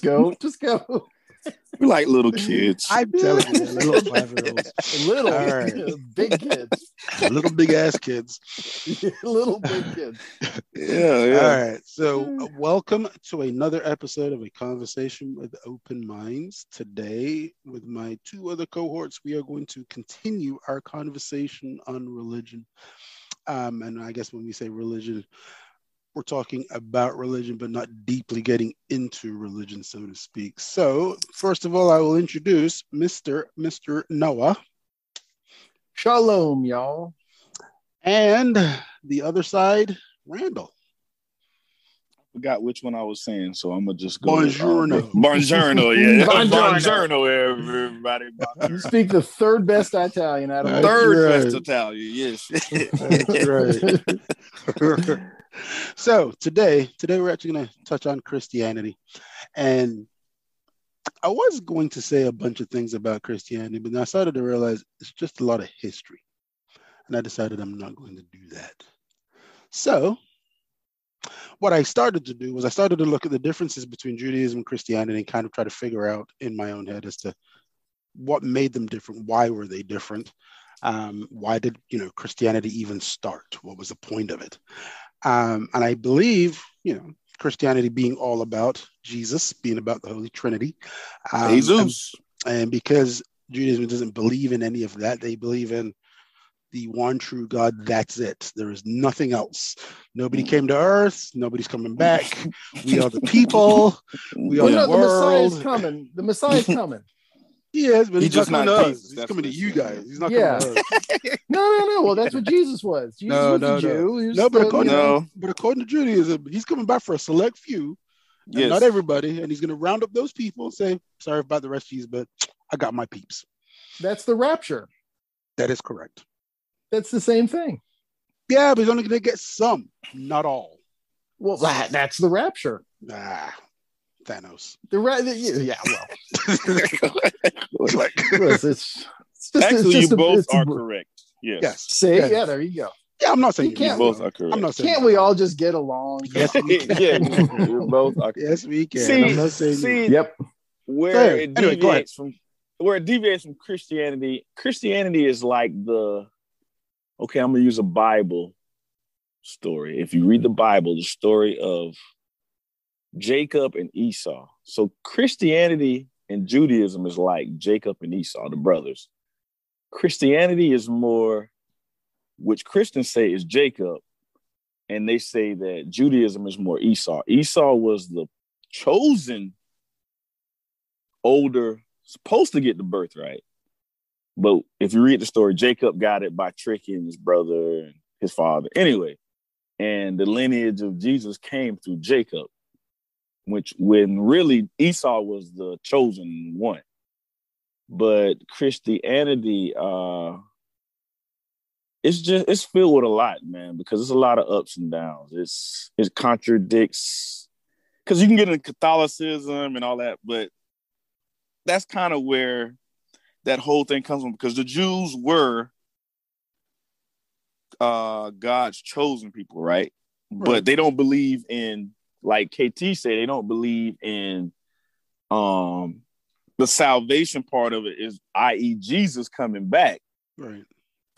just go, just go. We're like little kids. I'm telling you, little five year olds, Little, All right. big kids, little big ass kids. little big kids. yeah, yeah. All right. So, uh, welcome to another episode of A Conversation with Open Minds. Today, with my two other cohorts, we are going to continue our conversation on religion. Um, and I guess when we say religion, we're talking about religion, but not deeply getting into religion, so to speak. So, first of all, I will introduce Mr. Mr. Noah Shalom, y'all. and the other side, Randall. I Forgot which one I was saying, so I'm gonna just go. with, Buongiorno. uh, Buongiorno, yeah. Buongiorno. Buongiorno, everybody. You speak the third best Italian out of That's Third right. best Italian, yes. That's right. so today, today we're actually going to touch on Christianity, and I was going to say a bunch of things about Christianity, but then I started to realize it's just a lot of history, and I decided I'm not going to do that. So, what I started to do was I started to look at the differences between Judaism and Christianity and kind of try to figure out in my own head as to what made them different, why were they different, um, why did you know Christianity even start? What was the point of it? Um, and I believe you know Christianity being all about Jesus, being about the Holy Trinity. Um, Jesus. and, and because Judaism doesn't believe in any of that, they believe in the one true God. That's it. There is nothing else. Nobody came to Earth. Nobody's coming back. We are the people. We Well, are no, the the Messiah's world. coming. The Messiah is coming. Yes, but He's he's, just not not coming to us. He's That's coming to you guys. He's not Yeah. coming to us. No, no, no. Well, that's what Jesus was. Jesus No, was no, a Jew. He was No, but according, you know, No. but according to Judaism, he's coming back for a select few, Yes. not everybody, and he's going to round up those people and say, "Sorry about the rest of you, but I got my peeps." that's the rapture. That is correct. That's the same thing. Yeah, but he's only going to get some, not all. Well, that, that's the rapture. Ah, Thanos. The ra- the, yeah, well, like, listen, it's, it's just, Actually, it's just you a- both it's a- are correct. Yes. yes. See, Yes. yeah, there you go. Yeah, I'm not saying You you're can't- wrong. both are correct. I'm not saying. Can't we all just get along? Yes, we can. yeah, you both are Yes, we can. See, I'm not saying. see, you're Yep. where Fair. it Anyway, deviates from where it deviates from Christianity. Christianity is like the okay. I'm gonna use a Bible story. If you read the Bible, the story of Jacob and Esau. So Christianity and Judaism is like Jacob and Esau, the brothers. Christianity is more, which Christians say is Jacob, and they say that Judaism is more Esau. Esau was the chosen older, supposed to get the birthright. But if you read the story, Jacob got it by tricking his brother and his father. Anyway, and the lineage of Jesus came through Jacob, which when really Esau was the chosen one. But Christianity, uh, it's just it's filled with a lot, man, because it's a lot of ups and downs. It's it contradicts because you can get into Catholicism and all that, but that's kind of where that whole thing comes from because the Jews were uh God's chosen people, right? But they don't believe in like KT said, they don't believe in um the salvation part of it is i.e. Jesus coming back Right.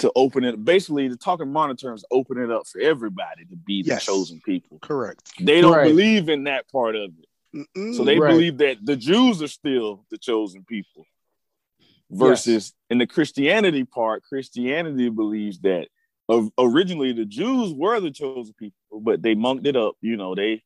to open it basically the talking modern terms open it up for everybody to be the Yes. chosen people. Correct. They don't Right. believe in that part of it. Mm-mm. So they Right. believe that the Jews are still the chosen people. Versus in the Christianity part, Christianity believes that originally the Jews were the chosen people, but they monked it up. You know, they,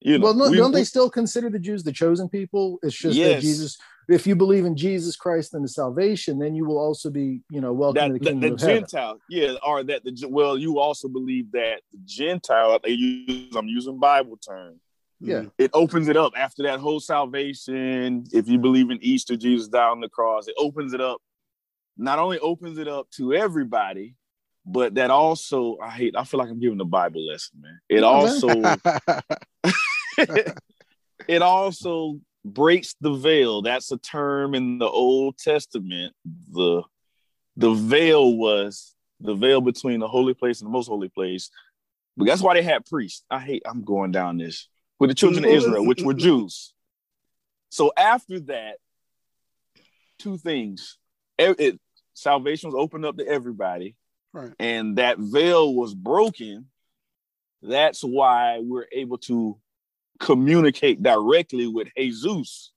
you know, well, no, we- don't they we- still consider the Jews the chosen people? It's just that Jesus, if you believe in Jesus Christ and the salvation, then you will also be, you know, welcome that to the the, kingdom the of heaven. Gentile, yeah, or that the well, you also believe that the Gentile, they use, I'm using Bible terms. Yeah. it opens it up after that whole salvation. If you believe in Easter, Jesus died on the cross, it opens it up. Not only opens it up to everybody, but that also I hate. I feel like I'm giving the Bible lesson, man. It also it also breaks the veil. That's a term in the Old Testament. The the veil was the veil between the holy place and the most holy place. But that's why they had priests. I hate I'm going down this. with the children of. Israel, which were Jews. So after that, two things. E- it- salvation was opened up to everybody, Right. and that veil was broken. That's why we're able to communicate directly with Jesus.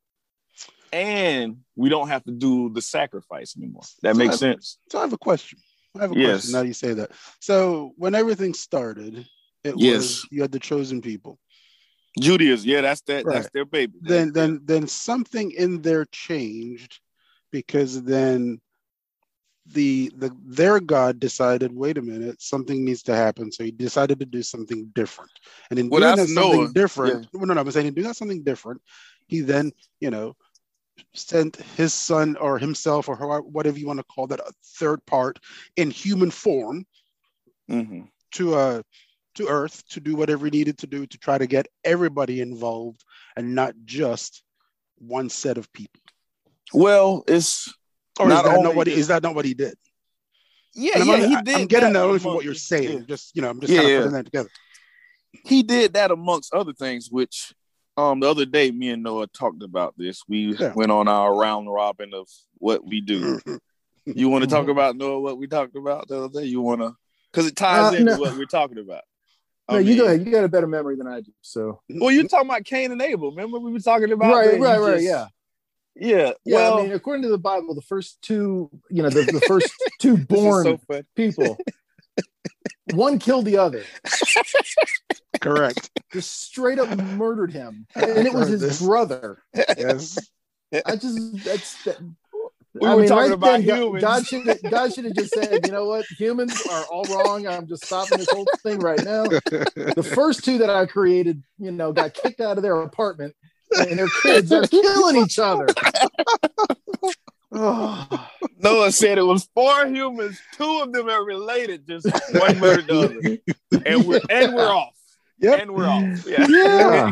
And we don't have to do the sacrifice anymore. That So makes I- sense. So I have a question. I have a Yes. question. Now you say that. So when everything started, it Yes. was you had the chosen people. Judaism, yeah, that's that. That's their baby. Then then then something in there changed because then the the their God decided, wait a minute, something needs to happen. So he decided to do something different. And in Well, doing that that's something Noah. different, well, no, no, I'm saying in doing that something different, he then, you know, sent his son or himself or how- whatever you want to call that a third part in human form Mhm. to uh to earth to do whatever he needed to do to try to get everybody involved and not just one set of people Well, it's or Not is that not what he, did- is that not what he did yeah, yeah. only- he did. I'm getting that only from what you're saying yeah. just you know i'm just Yeah, kind of yeah. putting that together He did that amongst other things, which um the other day me and Noah talked about this. We Yeah. went on our round robin of what we do. You want to talk Mm-hmm. about Noah what we talked about the other day? You want to because it ties Uh, into no. what we're talking about. No, you mean- go ahead. You got a better memory than I do. So Well, you're talking about Cain and Abel. Remember we were talking about right, right, right. just- Yeah, yeah. yeah. well, I mean, according to the Bible, the first two, you know, the, the first two born so people, one killed the other, correct just straight up murdered him, and it was his This- brother. yes I just that's that. We I were mean, talking right about then, humans. God should have, God should have just said, you know what, humans are all wrong. I'm just stopping this whole thing right now. The first two that I created, you know, got kicked out of their apartment, and their kids are killing each other. Oh, Noah said it was four humans. Two of them are related. Just one murdered the other, and we're and we're off. Yep. And we're off. Yeah. Yeah.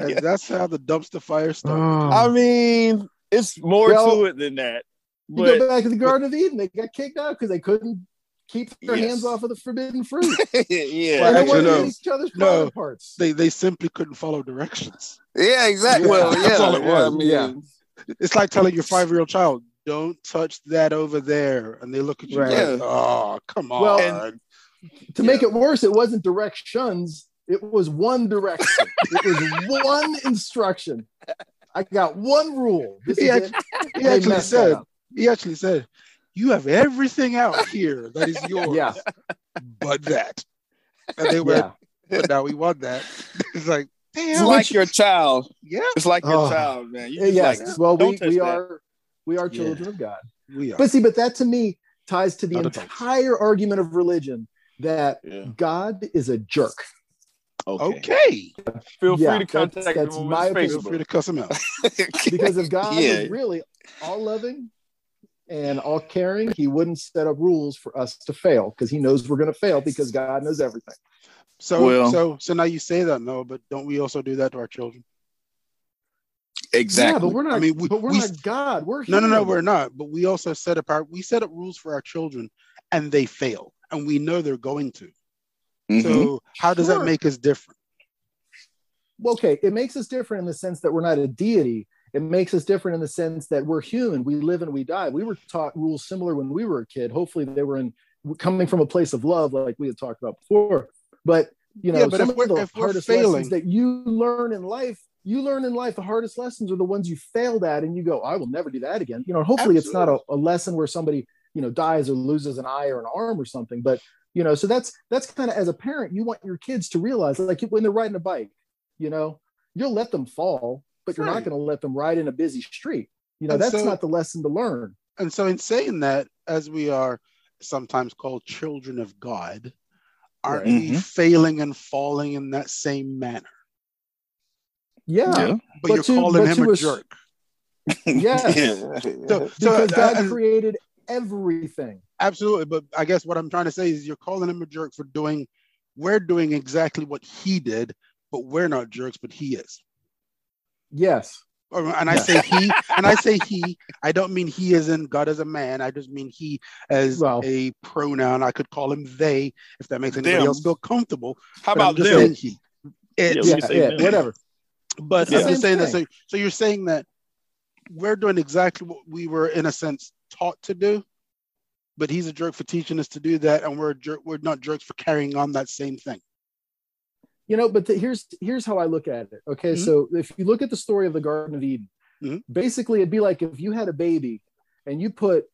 And Yeah. that's how the dumpster fire started I mean, it's more Well, to it than that. you go back to the Garden of Eden, they got kicked out because they couldn't keep their Yes. hands off of the forbidden fruit. yeah, Well, and they actually, wanted no. each other's No. parts. they they simply couldn't follow directions yeah, exactly. Yeah. Well, yeah, That's all it yeah, I was. mean, Yeah. it's like telling your five-year-old child don't touch that over there and they look at you Right. like oh come on Well, and, to make it worse, it wasn't directions. It was one direction. it was one instruction. I got one rule. This He it. he actually said he actually said you have everything out here that is yours Yeah, but that and they went yeah. but now we want that it's like damn. It's damn like your child. yeah It's like your Oh. child, man. You Yeah, just yes. like, well, don't we, we that. are we are Yeah. children of God. we are But see, but that to me ties to the Not adults. entire argument of religion that Yeah. God is a jerk. Okay. okay Feel free Yeah, to contact that's him my on opinion. feel free to cuss him out Because if God Yeah. was really all loving and all caring, he wouldn't set up rules for us to fail because he knows we're going to fail because God knows everything. so Well- so so now you say that no but don't we also do that to our children exactly. Yeah, but we're not. I mean, we- but we're we- not God. We're no no no we're not but we also set up our we set up rules for our children and they fail and we know they're going to Mhm. so how does that make us different Well, okay, it makes us different in the sense that we're not a deity. It makes us different in the sense that we're human. We live and we die. We were taught rules similar when we were a kid. Hopefully, they were in coming from a place of love, like we had talked about before. But you know, Yeah, but some if of the if we're hardest failing- lessons that you learn in life, you learn in life. The hardest lessons are the ones you failed at, and you go, "I will never do that again." You know, hopefully, it's not a, a lesson where somebody you know dies or loses an eye or an arm or something. But you know, so that's that's kind of as a parent, you want your kids to realize, like when they're riding a bike, you know, you'll let them fall, but you're not going to let them ride in a busy street. You know, And that's so- not the lesson to learn. And so, in saying that, as we are sometimes called children of God, aren't Right. we Mhm. failing and falling in that same manner? Yeah, Yeah. But, But you're to- calling but him to a jerk. Yes. Yeah. So, so because uh, God and- created everything. absolutely. But I guess what I'm trying to say is you're calling him a jerk for doing, we're doing exactly what he did, but we're not jerks, but he is. Yes. Oh, and I Yeah. say he, and I say he, I don't mean he as in God as a man. I just mean he as Well- a pronoun. I could call him they if that makes anybody Them. else feel comfortable. How But about just them? he. It's, we Yeah, yeah, whatever. but Yeah. I'm just saying that. So, so you're saying that we're doing exactly what we were, in a sense, taught to do, but he's a jerk for teaching us to do that, and we're a jerk. We're not jerks for carrying on that same thing. You know but the, here's here's how i look at it okay Mhm. so if you look at the story of the garden of eden Mhm. basically it'd be like if you had a baby and you put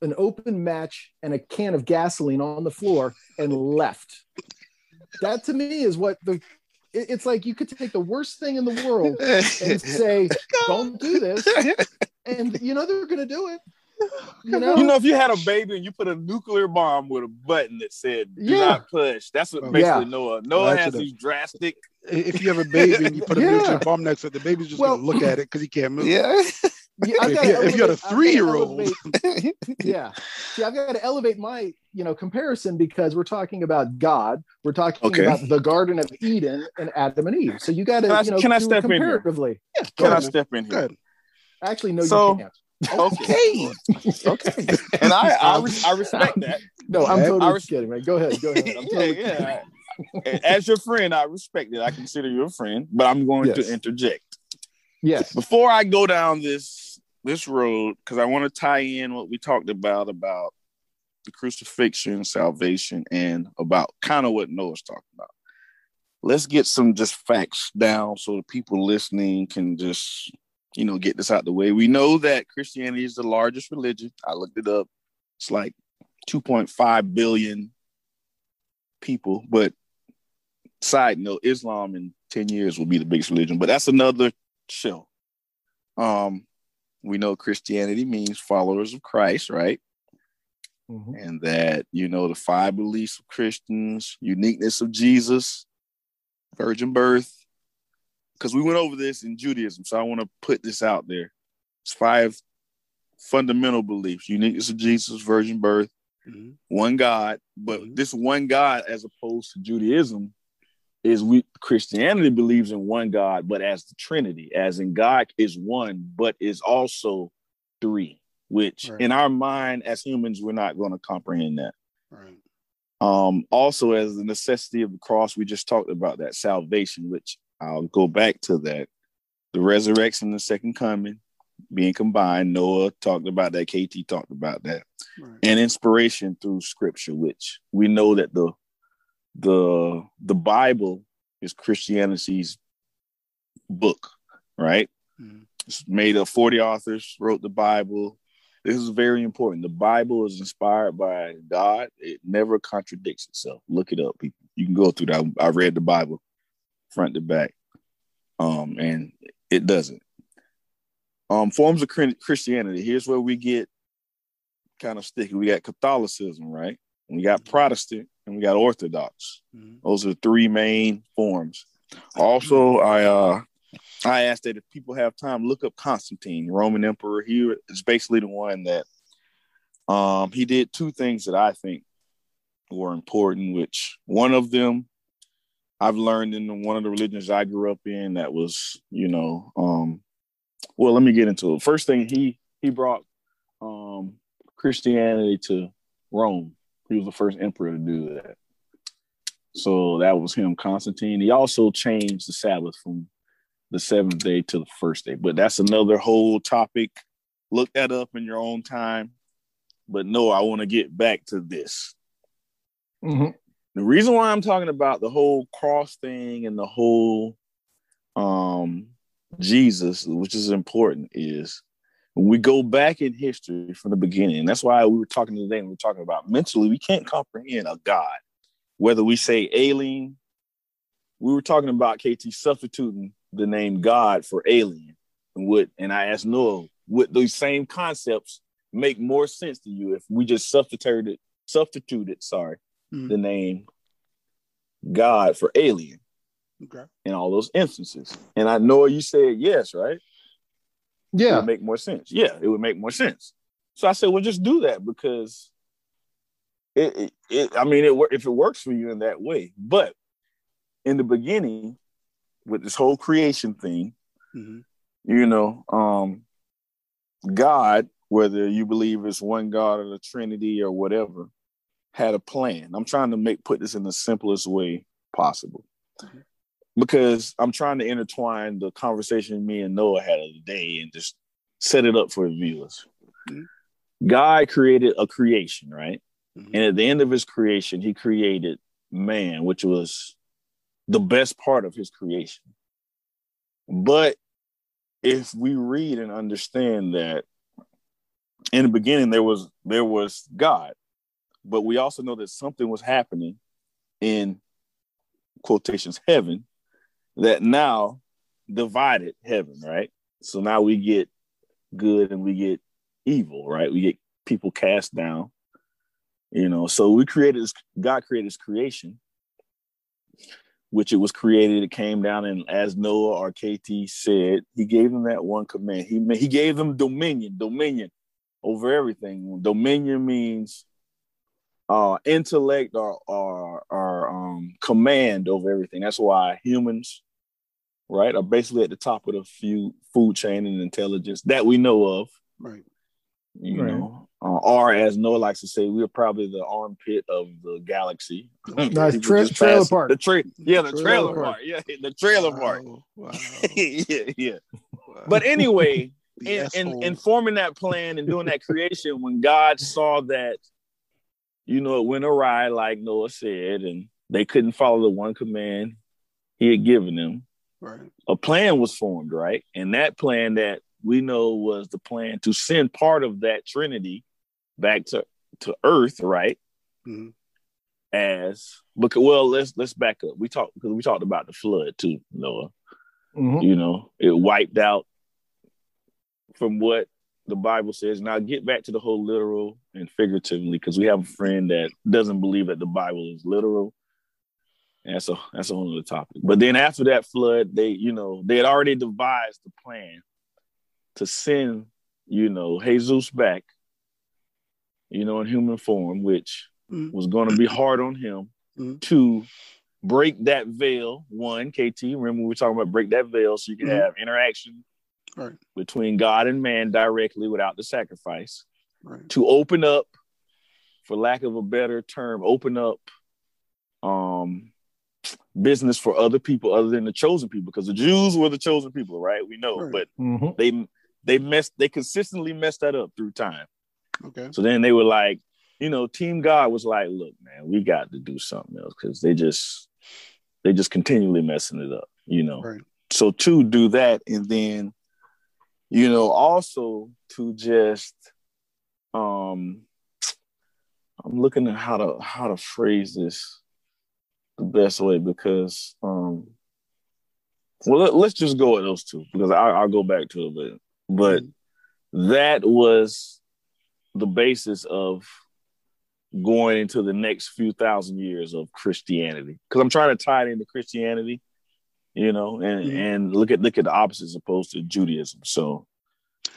an open match and a can of gasoline on the floor and left that to me is what the it- it's like you could take the worst thing in the world and say don't do this and you know they're gonna do it you know You know, if you had a baby and you put a nuclear bomb with a button that said "Do Yeah. not push," that's what Oh, basically yeah. Noah. Noah Well, has these drastic. If you have a baby and you put a Yeah. nuclear bomb next to it, the baby's just Well- gonna look at it because he can't move. yeah. Yeah, I've If gotta you- if you had a elevate- I've gotta three-year-old. yeah. See, I've got to elevate my, you know, comparison because we're talking about God. We're talking Okay. about the Garden of Eden and Adam and Eve. So you got to, you know, can I do it step in here? comparatively. Go Can I step in Go here? Actually, no, So- you can't. Okay, okay, and I I, res- I respect that. No, I'm totally I res- kidding, man. Go ahead. Go ahead. I'm totally yeah, yeah. As your friend, I respect it. I consider you a friend, but I'm going Yes. to interject Yes. before I go down this this road because I want to tie in what we talked about about the crucifixion, salvation, and about kind of what Noah's talking about. Let's get some just facts down so the people listening can just you know get this out the way. We know that Christianity is the largest religion. I looked it up. It's like 2.5 billion people, but side note, Islam in 10 years will be the biggest religion, but that's another show. Um, we know Christianity means followers of Christ, right? Mhm. And that, you know, the five beliefs of Christians, uniqueness of Jesus, virgin birth. Because we went over this in Judaism, so I want to put this out there. It's five fundamental beliefs uniqueness of Jesus, virgin birth, Mhm. one God, but Mhm. this one God, as opposed to Judaism, is we Christianity believes in one God, but as the Trinity, as in God is one, but is also three. Which Right. in our mind, as humans, we're not going to comprehend that. Right. Um, also, as the necessity of the cross, we just talked about that salvation, which I'll go back to that. The resurrection, the second coming, being combined. Noah talked about that. KT talked about that Right. and inspiration through scripture which we know that the the the bible is christianity's book right Mhm. it's made of 40 authors wrote the bible this is very important the bible is inspired by god it never contradicts itself look it up people you can go through that i read the bible front to back um and it doesn't um forms of christianity here's where we get kind of sticky. We got Catholicism, right? And we got Protestant and we got Orthodox. Mhm. Those are the three main forms. Also, I uh I asked that if people have time, look up Constantine, Roman Emperor. He is basically the one that um he did two things that I think were important, which one of them I've learned in one of the religions I grew up in that was, you know, um well, let me get into it. First thing he he brought um Christianity to Rome. He was the first emperor to do that. So that was him, Constantine. He also changed the Sabbath from the seventh day to the first day. But that's another whole topic. Look that up in your own time. But no, I want to get back to this. Mhm. The reason why I'm talking about the whole cross thing and the whole um Jesus, which is important, is we go back in history from the beginning. That's why we were talking today and we are talking about mentally, we can't comprehend a God. Whether we say alien, we were talking about KT substituting the name God for alien. And would and I asked Noah, would those same concepts make more sense to you if we just substituted substituted, sorry, Mhm. the name God for alien Okay. in all those instances? And I know you said yes, right? it Yeah. would make more sense. Yeah, it would make more sense. So I said, well, just do that because it, it, it I mean, it wor- if it works for you in that way. But in the beginning, with this whole creation thing, Mhm. you know, um, God, whether you believe it's one God or the Trinity or whatever, had a plan. I'm trying to make put this in the simplest way possible. because I'm trying to intertwine the conversation me and Noah had of the day and just set it up for the viewers. Mm-hmm. God created a creation, right? Mm-hmm. And at the end of his creation, he created man, which was the best part of his creation. But if we read and understand that in the beginning there was there was God, but we also know that something was happening in quotations heaven that now divided heaven, right? So now we get good and we get evil, right? We get people cast down. You know, so we created this, God created his creation, which it was created, it came down, and as Noah or KT said, he gave them that one command. He he gave them dominion, dominion over everything. Dominion means uh intellect or or, or um command over everything. That's why humans right, are basically at the top of the few food chain and intelligence that we know of. Right. You right. know, uh, or as Noah likes to say, we're probably the armpit of the galaxy. nice tra- trailer park. The tra- yeah, the trailer, trailer park. park. Yeah, the trailer wow. park. Wow. yeah, yeah. Wow. But anyway, in, in, in forming that plan and doing that creation, when God saw that, you know, it went awry, like Noah said, and they couldn't follow the one command he had given them, Right. A plan was formed, right? And that plan that we know was the plan to send part of that Trinity back to, to Earth, right? Mm-hmm. As because well, let's let's back up. We talked because we talked about the flood too, Noah. Mm-hmm. You know, it wiped out from what the Bible says. Now get back to the whole literal and figuratively, because we have a friend that doesn't believe that the Bible is literal that's a that's a whole other topic. But then after that flood, they you know they had already devised the plan to send you know Jesus back, you know, in human form, which mm-hmm. was going to be hard on him mm-hmm. to break that veil. One, KT, remember we were talking about break that veil so you can mm-hmm. have interaction right. between God and man directly without the sacrifice. Right. To open up, for lack of a better term, open up um business for other people other than the chosen people because the Jews were the chosen people, right? We know, right. but mm-hmm. they they messed they consistently messed that up through time. Okay. So then they were like, you know, Team God was like, look, man, we got to do something else because they just they just continually messing it up, you know. Right. So to do that and then, you know, also to just um I'm looking at how to how to phrase this the best way because um well let, us just go with those two because I, will go back to it but but that was the basis of going into the next few thousand years of christianity because i'm trying to tie it into christianity you know and mm-hmm. and look at look at the opposites opposed to judaism. So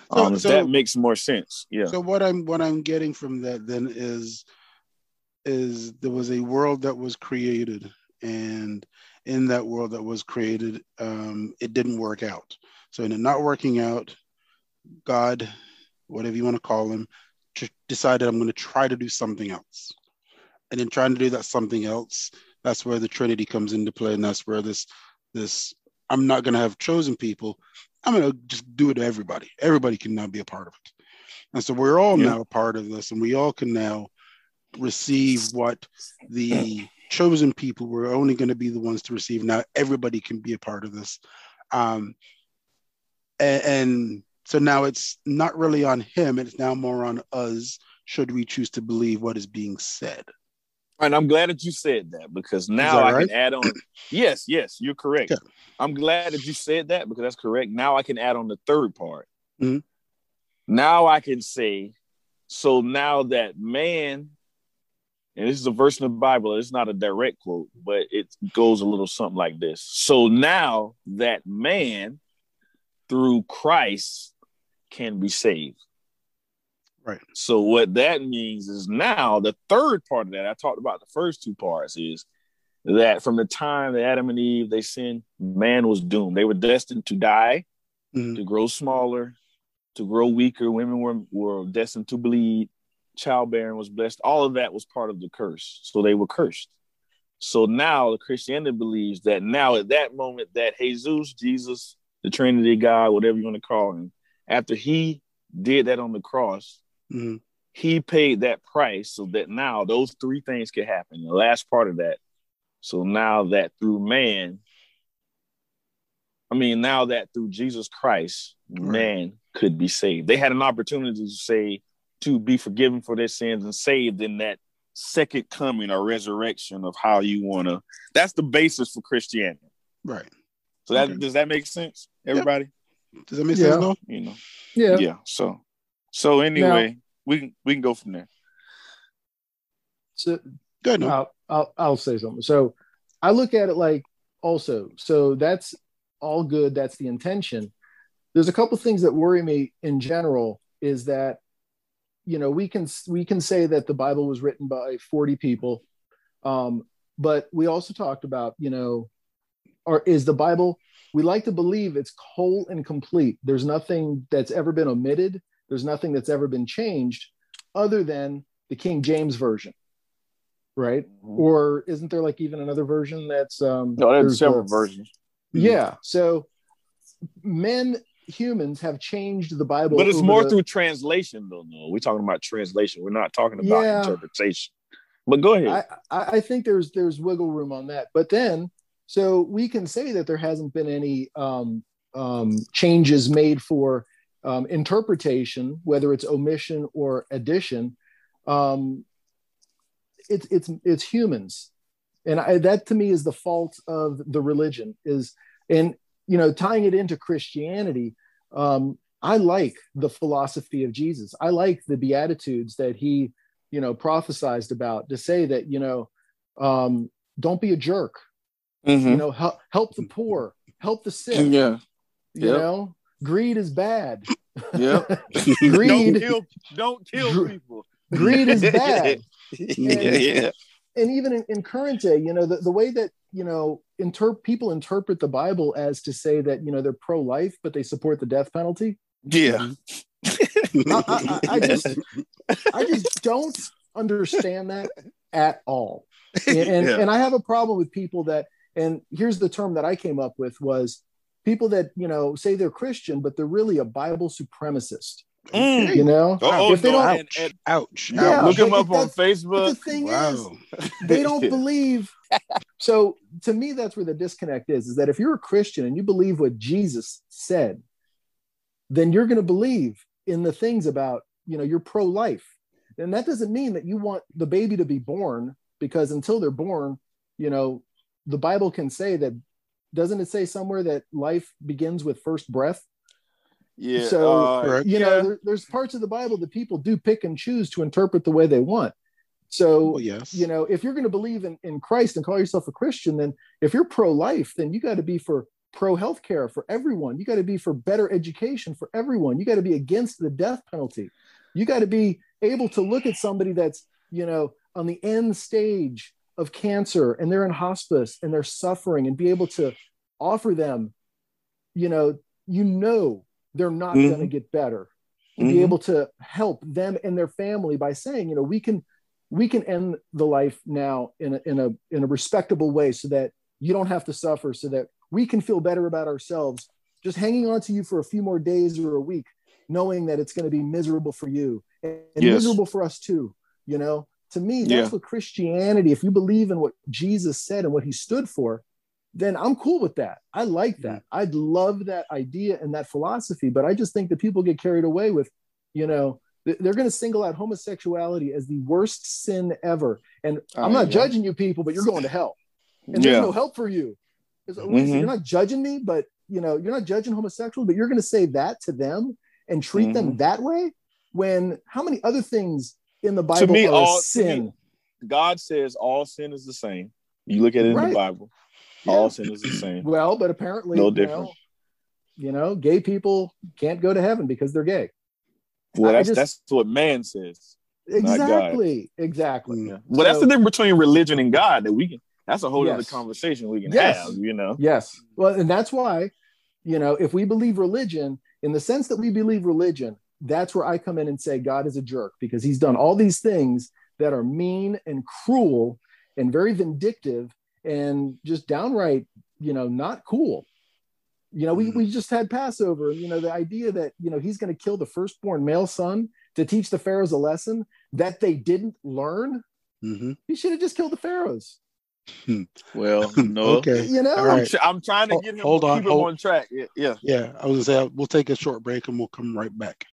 um, so, that makes more sense yeah. So what i'm what i'm getting from that then is is there was a world that was created and in that world that was created um, it didn't work out. So in it not working out god whatever you want to call him decided i'm going to try to do something else. And in trying to do that something else that's where the trinity comes into play and that's where this this i'm not going to have chosen people i'm going to just do it to everybody everybody can now be a part of it and so we're all yeah. now a part of this and we all can now receive what the chosen people were only going to be the ones to receive. Now everybody can be a part of this. Um, and, and so now it's not really on him, it's now more on us, should we choose to believe what is being said. And I'm glad that you said that because now that I right? can add on. yes, yes, you're correct. I'm glad that you said that because that's correct. Now I can add on the third part. Mm-hmm. Now I can say, so now that man and this is a verse in the Bible. It's not a direct quote, but it goes a little something like this. So now that man through Christ can be saved. Right. So what that means is now the third part of that, I talked about the first two parts, is that from the time that Adam and Eve they sinned, man was doomed. They were destined to die, mm-hmm. to grow smaller, to grow weaker. Women were, were destined to bleed, childbearing was blessed. All of that was part of the curse. So they were cursed. So now the Christianity believes that now at that moment that Jesus, Jesus, the Trinity God, whatever you want to call him, after he did that on the cross, Mhm. he paid that price so that now those three things could happen. The last part of that. So now that through man, I mean, now that through Jesus Christ, man could be saved. They had an opportunity to say, to be forgiven for their sins and saved in that second coming or resurrection of how you want to. That's the basis for Christianity. Right. So that Okay. does that make sense, everybody? Does that make Yeah. sense? No. You know, Yeah. yeah. So, so anyway, we can we can go from there. So Good. No. I'll, I'll I'll say something. So I look at it like also. So that's all good. That's the intention. There's a couple things that worry me in general. Is that you know we can we can say that the Bible was written by 40 people, um, but we also talked about you know, or is the Bible? We like to believe it's whole and complete. There's nothing that's ever been omitted. There's nothing that's ever been changed, other than the King James version right? Or isn't there like even another version that's um No, there's several versions, Yeah. So men humans have changed the Bible. but it's more the- through translation, though. No, we're talking about translation. We're not talking about Yeah. interpretation. But go ahead. I, I I think there's there's wiggle room on that. But then so we can say that there hasn't been any um um changes made for um interpretation, whether it's omission or addition. Um it's it's it's humans and I, that to me is the fault of the religion is and you know tying it into christianity um i like the philosophy of jesus i like the beatitudes that he you know prophesized about to say that you know um don't be a jerk Mm-hmm. you know help, help the poor help the sick yeah, you Yep. know greed is bad yeah. greed Don't kill, don't kill people. greed is bad yeah, yeah. and even in, in current day, you know, the, the way that, you know, inter- people interpret the Bible as to say that, you know, they're pro life, but they support the death penalty. Yeah. Mm-hmm. I, I, I just, I just don't understand that at all. And, and, Yeah. and I have a problem with people that, and here's the term that I came up with was people that, you know, say they're Christian, but they're really a Bible supremacist, Mm. you know? Oh, If they no, don't- and- and Ouch. Yeah, look them up on Facebook. the thing is, they don't believe so to me that's where the disconnect is is that if you're a christian and you believe what jesus said then you're going to believe in the things about you know you're pro-life and that doesn't mean that you want the baby to be born because until they're born you know the bible can say that doesn't it say somewhere that life begins with first breath Yeah. So, uh, Correct. you yeah. know there, there's parts of the bible that people do pick and choose to interpret the way they want so Well, yes. you know if you're going to believe in, in christ and call yourself a christian then if you're pro-life then you got to be for pro healthcare for everyone you got to be for better education for everyone you got to be against the death penalty you got to be able to look at somebody that's you know on the end stage of cancer and they're in hospice and they're suffering and be able to offer them you know you know they're not Mhm. going to get better Mhm. be able to help them and their family by saying you know we can we can end the life now in a in a in a respectable way so that you don't have to suffer so that we can feel better about ourselves just hanging on to you for a few more days or a week knowing that it's going to be miserable for you and, and Yes. miserable for us too you know to me that's Yeah. what christianity if you believe in what jesus said and what he stood for then i'm cool with that i like that i'd love that idea and that philosophy but i just think that people get carried away with you know they're going to single out homosexuality as the worst sin ever and i'm not yeah. judging you people but you're going to hell and there's Yeah. no help for you Mhm. you're not judging me but you know you're not judging homosexuals but you're going to say that to them and treat them Mhm. that way when how many other things in the bible to me, all- sin me, God says all sin is the same. You look at it in Right. the Bible. Yeah. All sin is the same. well but apparently No you know, you know gay people can't go to heaven because they're gay Well, I that's just- that's what man says. Exactly exactly. Yeah. Well, that's the difference between religion and God that we can. That's a whole other conversation we can Yes. have. You know. Yes. Well, and that's why, you know, if we believe religion in the sense that we believe religion, that's where I come in and say God is a jerk because he's done all these things that are mean and cruel and very vindictive and just downright, you know, not cool. You know, we, we just had Passover, you know, the idea that, you know, he's going to kill the firstborn male son to teach the Pharaohs a lesson that they didn't learn. Mhm. He should have just killed the Pharaohs. Well, no. Okay. You know, All I'm, tr- I'm trying to get him hold on, keep him hold- on track. Yeah, yeah. Yeah, I was gonna say we'll take a short break and we'll come right back.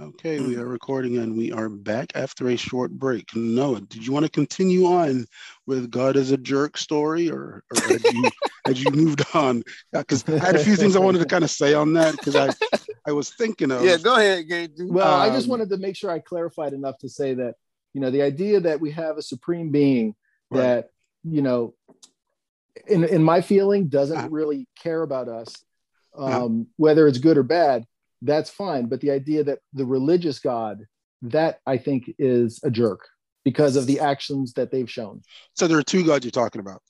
Okay, we are recording and we are back after a short break. Noah, did you want to continue on with God as a jerk story or, or had, you, had you moved on? Because I had a few things I wanted to kind of say on that because I, I was thinking of. Yeah, go ahead, Gage. Well, I just Um, wanted to make sure I clarified enough to say that, you know, the idea that we have a supreme being Right. that, you know, in, in my feeling doesn't Uh-huh. really care about us, um, Uh-huh. whether it's good or bad, that's fine. But the idea that the religious God, that I think is a jerk because of the actions that they've shown. So there are two gods you're talking about.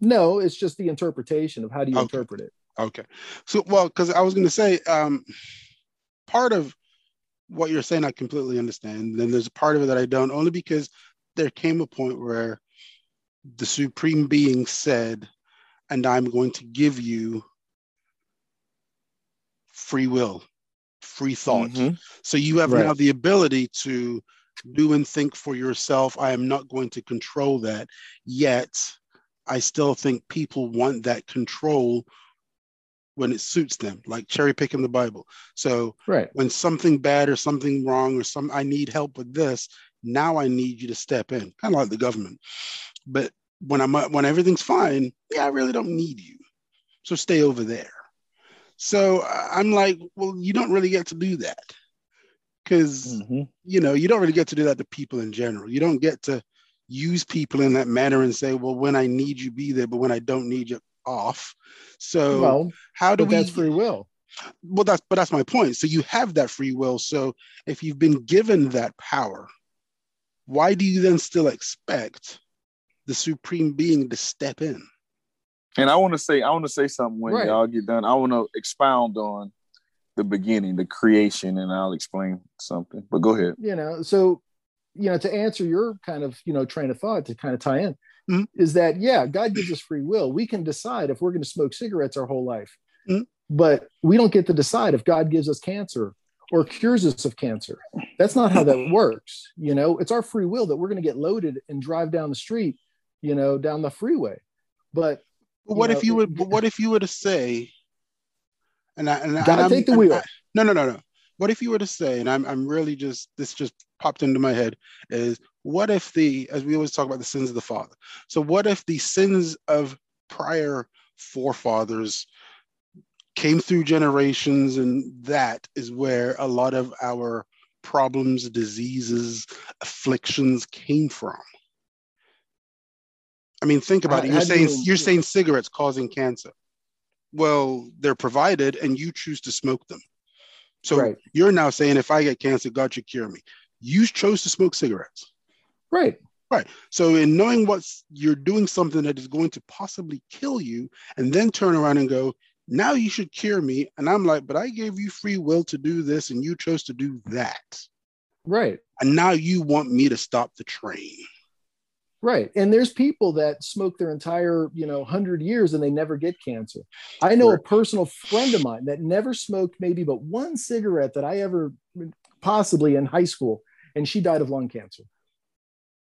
No, it's just the interpretation of how do you Okay. interpret it. Okay. So, well, because I was going to say, um, part of what you're saying, I completely understand. Then there's a part of it that I don't, only because there came a point where the supreme being said, and I'm going to give you free will, free thought. Mhm. So you have Right. now the ability to do and think for yourself. I am not going to control that. Yet, I still think people want that control when it suits them, like cherry picking the Bible. So Right. when something bad or something wrong or some I need help with this, now I need you to step in, kind of like the government. But when I'm when everything's fine, yeah, I really don't need you. So stay over there. So I'm like, well, you don't really get to do that because Mhm. you know you don't really get to do that to people in general. You don't get to use people in that manner and say, well, when I need you, be there, but when I don't need you, off. So well, how do we? that's free will. well that's but that's my point so you have that free will so if you've been given that power why do you then still expect the supreme being to step in And I want to say, I want to say something when Right. y'all get done. I want to expound on the beginning, the creation, and I'll explain something. But go ahead. you know so you know to answer your kind of you know train of thought to kind of tie in Mhm. is that yeah god gives us free will we can decide if we're going to smoke cigarettes our whole life Mhm. but we don't get to decide if god gives us cancer or cures us of cancer. That's not how that works you know? It's our free will that we're going to get loaded and drive down the street you know down the freeway. But what know, if you would but what if you were to say and I and, I- and I'm- take the wheel. I- no no no no. What if you were to say and I'm I'm really just this just popped into my head is what if the as we always talk about the sins of the father. So what if the sins of prior forefathers came through generations and that is where a lot of our problems diseases afflictions came from. I mean think about it. You're saying you- you're saying cigarettes causing cancer. Well they're provided and you choose to smoke them. So Right. you're now saying if i get cancer god should cure me. You chose to smoke cigarettes. Right. Right. so in knowing what's you're doing something that is going to possibly kill you and then turn around and go now you should cure me and i'm like but i gave you free will to do this and you chose to do that right and now you want me to stop the train Right. And there's people that smoke their entire, you know, 100 years and they never get cancer. I know Right. a personal friend of mine that never smoked maybe but one cigarette that I ever possibly in high school and she died of lung cancer.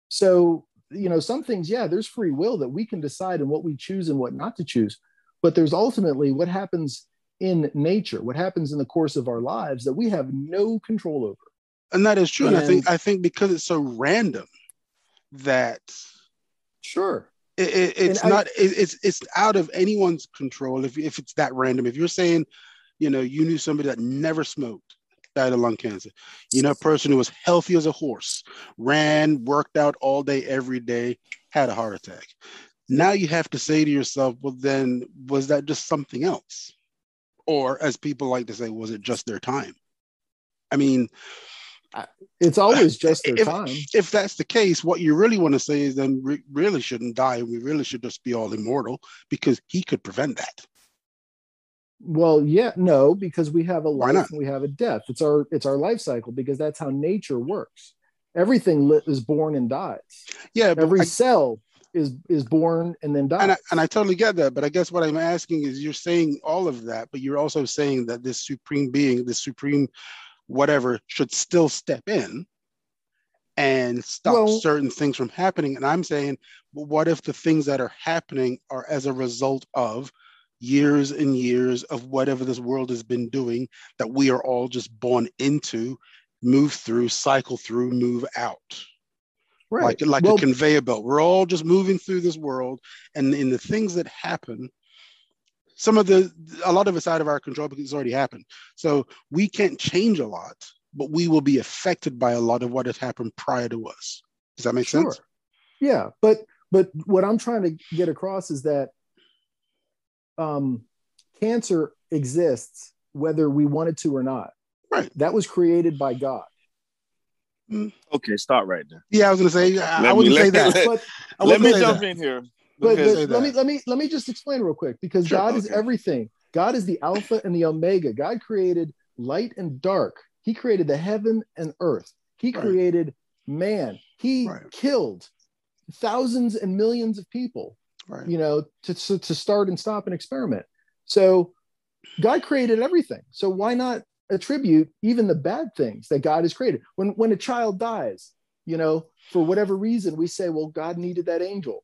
So, you know, some things, yeah, there's free will that we can decide and what we choose and what not to choose. But there's ultimately what happens in nature, what happens in the course of our lives that we have no control over. and that is true and, i think i think because it's so random that Sure. it, it- it's And I- not it, it's it's out of anyone's control if, if it's that random if you're saying you know you knew somebody that never smoked died of lung cancer you know a person who was healthy as a horse ran worked out all day every day had a heart attack now you have to say to yourself well then was that just something else or as people like to say was it just their time i mean It's always just their If- time. if that's the case, what you really want to say is then we really shouldn't die and we really should just be all immortal because he could prevent that. Well, yeah, no, because we have a life and we have a death. It's our it's our life cycle because that's how nature works. Everything is born and dies. Yeah, Every I- cell is is born and then dies. and I, and I totally get that, but I guess what I'm asking is you're saying all of that, but you're also saying that this supreme being, this supreme whatever, should still step in and stop Well- certain things from happening. And I'm saying, what if the things that are happening are as a result of years and years of whatever this world has been doing that we are all just born into, move through, cycle through, move out? Right. like like well, a conveyor belt. We're all just moving through this world, and in the things that happen, some of the a lot of it's out of our control because it's already happened. So we can't change a lot, but we will be affected by a lot of what has happened prior to us. Does that make sure. sense? Yeah, but but what I'm trying to get across is that um, cancer exists whether we wanted to or not. Right. That was created by God. Mm. Okay, start right there. Yeah, I was gonna say I, Let wouldn't me- say let- that. But I Let me jump that. in here. but, but let me let me let me just explain real quick because Sure, God is everything. God is the Alpha and the Omega. God created light and dark. He created the heaven and earth. He Right. created man. He Right. killed thousands and millions of people. Right. you know, to, to, to start and stop an experiment. So God created everything. So why not attribute even the bad things that God has created? When when a child dies, you know, for whatever reason, we say, well, God needed that angel.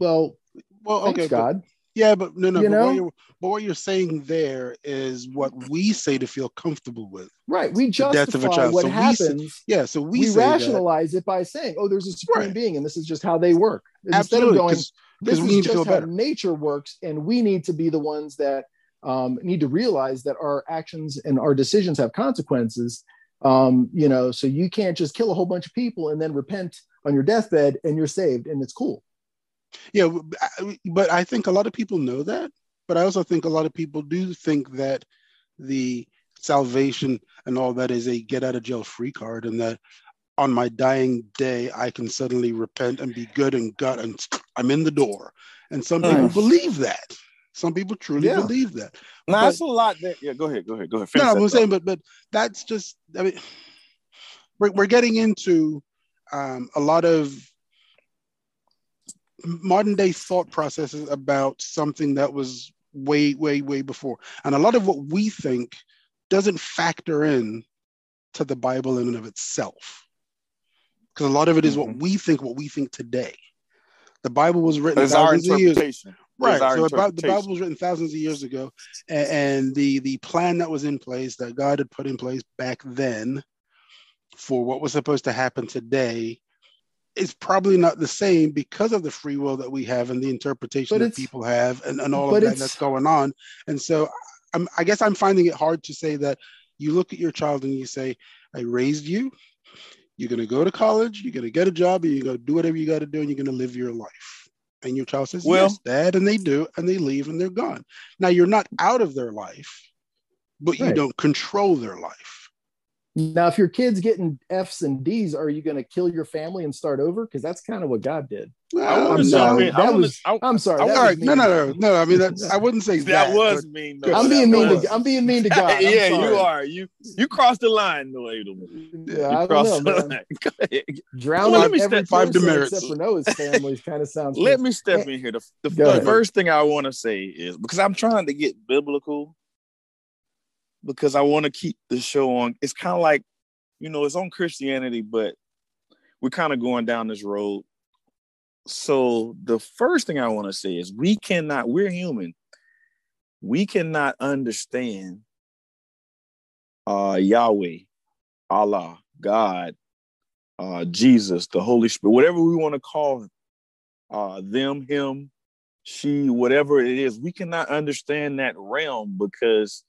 Well, Well, thanks, okay, but- God. yeah, but no, no. You but, know? what you're, but what you're saying there is what we say to feel comfortable with. Right. We The death of a justify what So we say- happens. Yeah, so we, We, say that- rationalize it by saying, oh, there's a supreme Right. being and this is just how they work. Instead absolutely of going, this is just how better. nature works and we need to be the ones that um, need to realize that our actions and our decisions have consequences um, you know so you can't just kill a whole bunch of people and then repent on your deathbed and you're saved and it's cool Yeah, but I think a lot of people know that. But I also think a lot of people do think that the salvation and all that is a get out of jail free card, and that on my dying day I can suddenly repent and be good and gut and I'm in the door. And some people believe that. Some people truly Yeah. believe that. Now But- that's a lot. That, yeah, go ahead. Go ahead. Go ahead. No, I'm saying, but but that's just. I mean, we're we're getting into um, a lot of modern day thought processes about something that was way way way before, and a lot of what we think doesn't factor in to the Bible in and of itself, because a lot of it is what Mhm. we think, what we think today. The Bible was written It's our of years interpretation. Right. So about, the. Bible was written thousands of years ago, and, and the the plan that was in place that God had put in place back then for what was supposed to happen today is probably not the same because of the free will that we have and the interpretation that people have and, and all of that that's going on. And so I'm, I guess I'm finding it hard to say that you look at your child and you say, I raised you. You're going to go to college. You're going to get a job. And you're going to do whatever you got to do. And you're going to live your life. And your child says, Well- Yes, Dad. And they do. And they leave and they're gone. Now, you're not out of their life, but you don't control their life. Now if your kid's getting f's and d's are you going to kill your family and start over because that's kind of what god did I Well, want I'm to sorry. jump in. I That wanna- was- I- i'm sorry I- that all was right. No, no, no. No, I mean, that's, I wouldn't say that. that was mean. Good. though. i'm being mean was. to i'm being mean to god I'm yeah, sorry. you are. You you crossed the line, no Edelman. yeah, You i don't crossed know the man line. Go drowning Well, let me every step- five demerits. except for Noah's family kind of sounds. Let good. me step eh, in here. The, the, the first thing I want to say is because I'm trying to get biblical because I want to keep the show on. It's kind of like, you know, it's on Christianity, but we're kind of going down this road. So the first thing I want to say is we cannot, we're human. We cannot understand uh Yahweh, Allah, God, uh Jesus, the Holy Spirit, whatever we want to call him, uh them, him, she, whatever it is, we cannot understand that realm because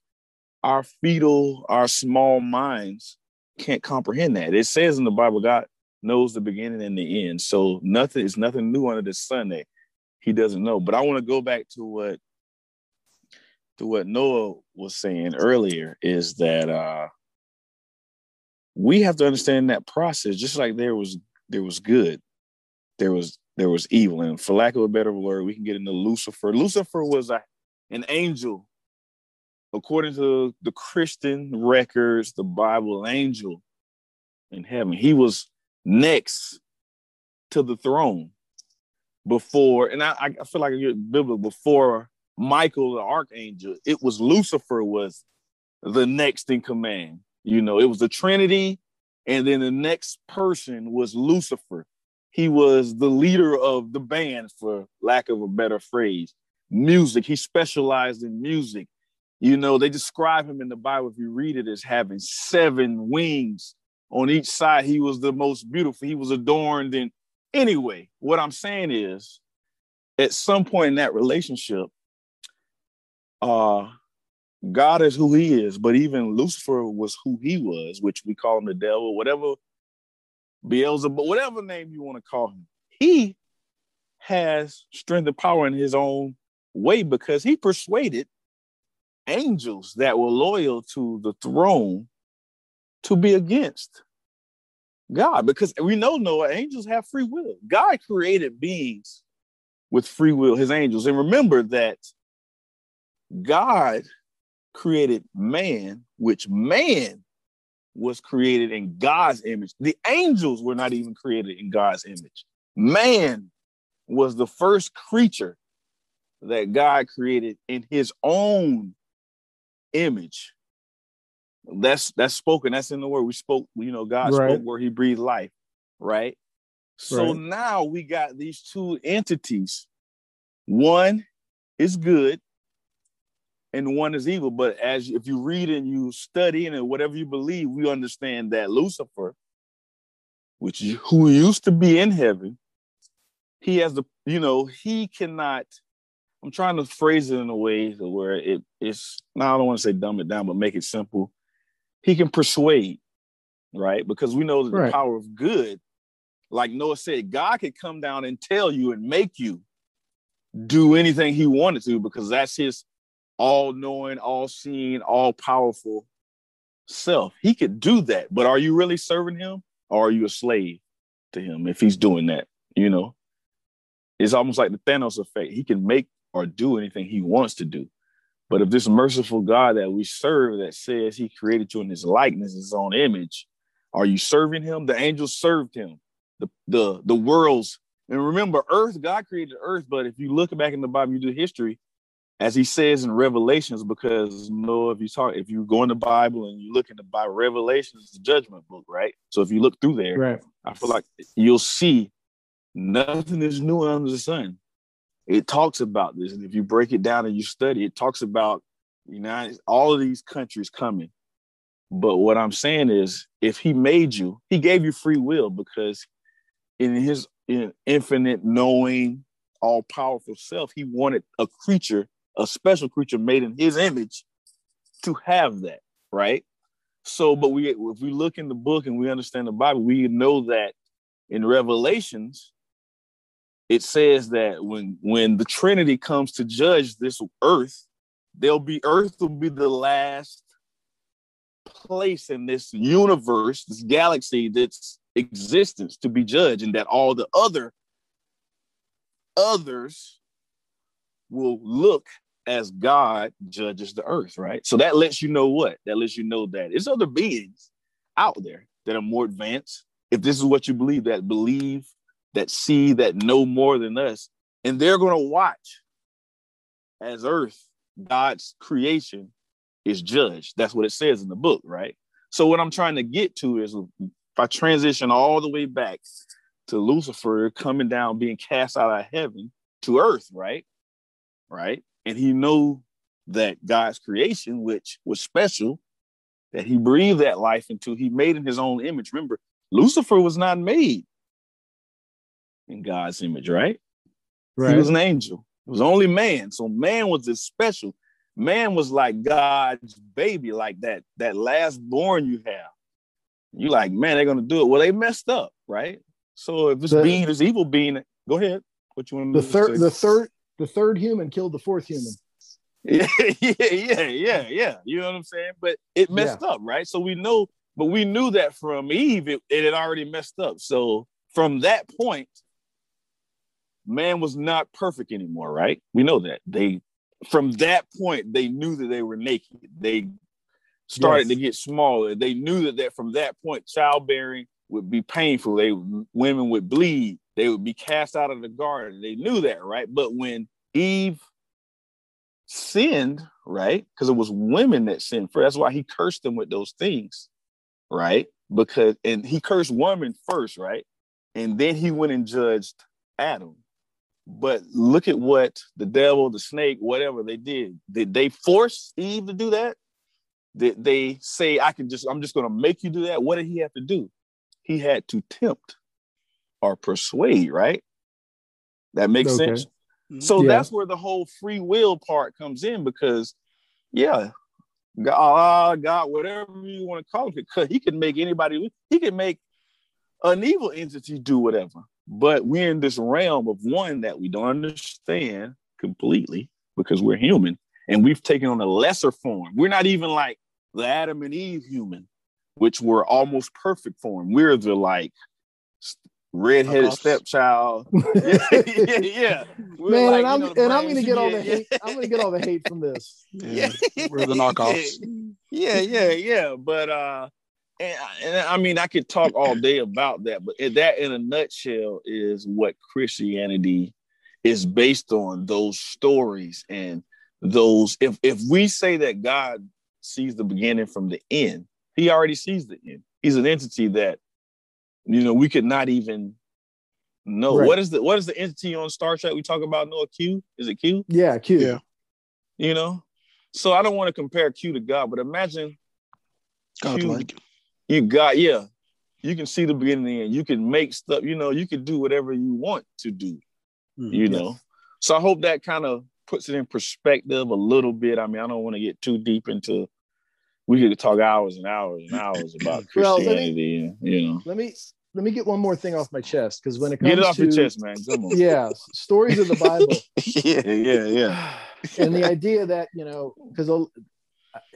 our fetal, our small minds can't comprehend that. It says in the Bible, God knows the beginning and the end. So nothing is nothing new under the sun that he doesn't know. But I want to go back to what to what Noah was saying earlier is that uh we have to understand that process just like there was there was good there was there was evil and for lack of a better word we can get into lucifer lucifer was a, an angel according to the Christian records, the Bible angel in heaven, he was next to the throne before, and I, I feel like I get biblical before Michael the archangel, it was Lucifer was the next in command. You know, it was the Trinity, and then the next person was Lucifer. He was the leader of the band, for lack of a better phrase, music. He specialized in music. You know, they describe him in the Bible, if you read it, as having seven wings on each side. He was the most beautiful. He was adorned in. Anyway, what I'm saying is, at some point in that relationship, uh, God is who he is, but even Lucifer was who he was, which we call him the devil, whatever Beelzebub, whatever name you want to call him. He has strength and power in his own way because he persuaded angels that were loyal to the throne to be against God because we know Noah angels have free will. God created beings with free will, his angels. And remember that God created man, which man was created in God's image. The angels were not even created in God's image. Man was the first creature that God created in his own image. That's that's spoken. That's in the word. We spoke, you know, God right. spoke where he breathed life, right? So right. now we got these two entities. One is good and one is evil. But as if you read and you study and whatever you believe, we understand that Lucifer, which is who used to be in heaven, he has the you know he cannot. I'm trying to phrase it in a way where it it's. Now I don't want to say dumb it down, but make it simple. He can persuade, right? Because we know that right. the power of good, like Noah said, God could come down and tell you and make you do anything he wanted to because that's his all knowing, all seeing, all powerful self. He could do that, but are you really serving him or are you a slave to him if he's doing that? You know, it's almost like the Thanos effect. He can make or do anything he wants to do. But if this merciful God that we serve that says he created you in his likeness, his own image, are you serving him? The angels served him. The the the worlds and remember, Earth, God created Earth, but if you look back in the Bible, you do history, as he says in Revelations, because you know, if you talk, if you go in the Bible and you look in the Bible, Revelations is the judgment book, right? So if you look through there, right. I feel like you'll see nothing is new under the sun. It talks about this, and if you break it down and you study, it talks about you know all of these countries coming. But what I'm saying is, if he made you, he gave you free will because in his in infinite knowing, all powerful self, he wanted a creature a special creature made in his image to have that, right? So, but we if we look in the book and we understand the Bible, we know that in Revelations, it says that when when the Trinity comes to judge this earth, there'll be earth will be the last place in this universe, this galaxy, that's existence to be judged, and that all the other others will look as God judges the earth, right? So that lets you know what? That lets you know that there's other beings out there that are more advanced. If this is what you believe, that believe, that see, that know more than us, and they're going to watch as earth, God's creation, is judged. That's what it says in the book, right? So what I'm trying to get to is if I transition all the way back to Lucifer coming down, being cast out of heaven to earth, right? Right and he knew that God's creation, which was special, that he breathed that life into, he made in his own image. Remember, Lucifer was not made in God's image, right? right. He was an angel. It was only man. So man was this special. Man was like God's baby, like that, that last born you have. You like, man, they're gonna do it. Well, they messed up, right? So if this the, being, this evil being, go ahead. What you want the third, the third, the third human killed the fourth human. Yeah, yeah, yeah, yeah, yeah. You know what I'm saying? But it messed yeah. up, right? So we know, but we knew that from Eve, it, it had already messed up. So from that point, man was not perfect anymore, right? We know that they from that point, they knew that they were naked. They started Yes. to get smaller. They knew that, that from that point, childbearing would be painful. They women would bleed. They would be cast out of the garden. They knew that, right? But when Eve sinned, right? Because it was women that sinned first. That's why he cursed them with those things, right? Because and he cursed woman first, right? And then he went and judged Adam. But look at what the devil, the snake, whatever they did. Did they force Eve to do that? Did they say, I can just, I'm just gonna make you do that? What did he have to do? He had to tempt or persuade, right? That makes Okay. sense. Mm-hmm. So Yeah. that's where the whole free will part comes in because, yeah, God, God, whatever you want to call it, because he can make anybody, he can make an evil entity do whatever. But we're in this realm of one that we don't understand completely because we're human and we've taken on a lesser form. We're not even like the Adam and Eve human, which were almost perfect form. We're the like redheaded Knockoffs. stepchild. yeah, yeah, yeah. Man, like, and I'm know, and I'm gonna you get all the hate. I'm gonna get all the hate from this. Yeah. We're the knockoffs. Yeah, yeah, yeah. But uh and, and I mean I could talk all day about that, but that in a nutshell is what Christianity is based on those stories and those if if we say that God sees the beginning from the end, he already sees the end. He's an entity that you know we could not even know. Right. What is the what is the entity on Star Trek we talk about? Noah Q? Is it Q? Yeah, Q. Yeah. you know so i don't want to compare q to god but imagine Godlike. You got yeah. You can see the beginning and you can make stuff you know you can do whatever you want to do Mhm. you know? So i hope that kind of puts it in perspective a little bit. I mean i don't want to get too deep into we could talk hours and hours and hours about Well, me- christianity you know. Let me let me get one more thing off my chest because when it comes get it off to your chest man. Come on. Yeah stories of the Bible. Yeah yeah yeah. And the idea that you know because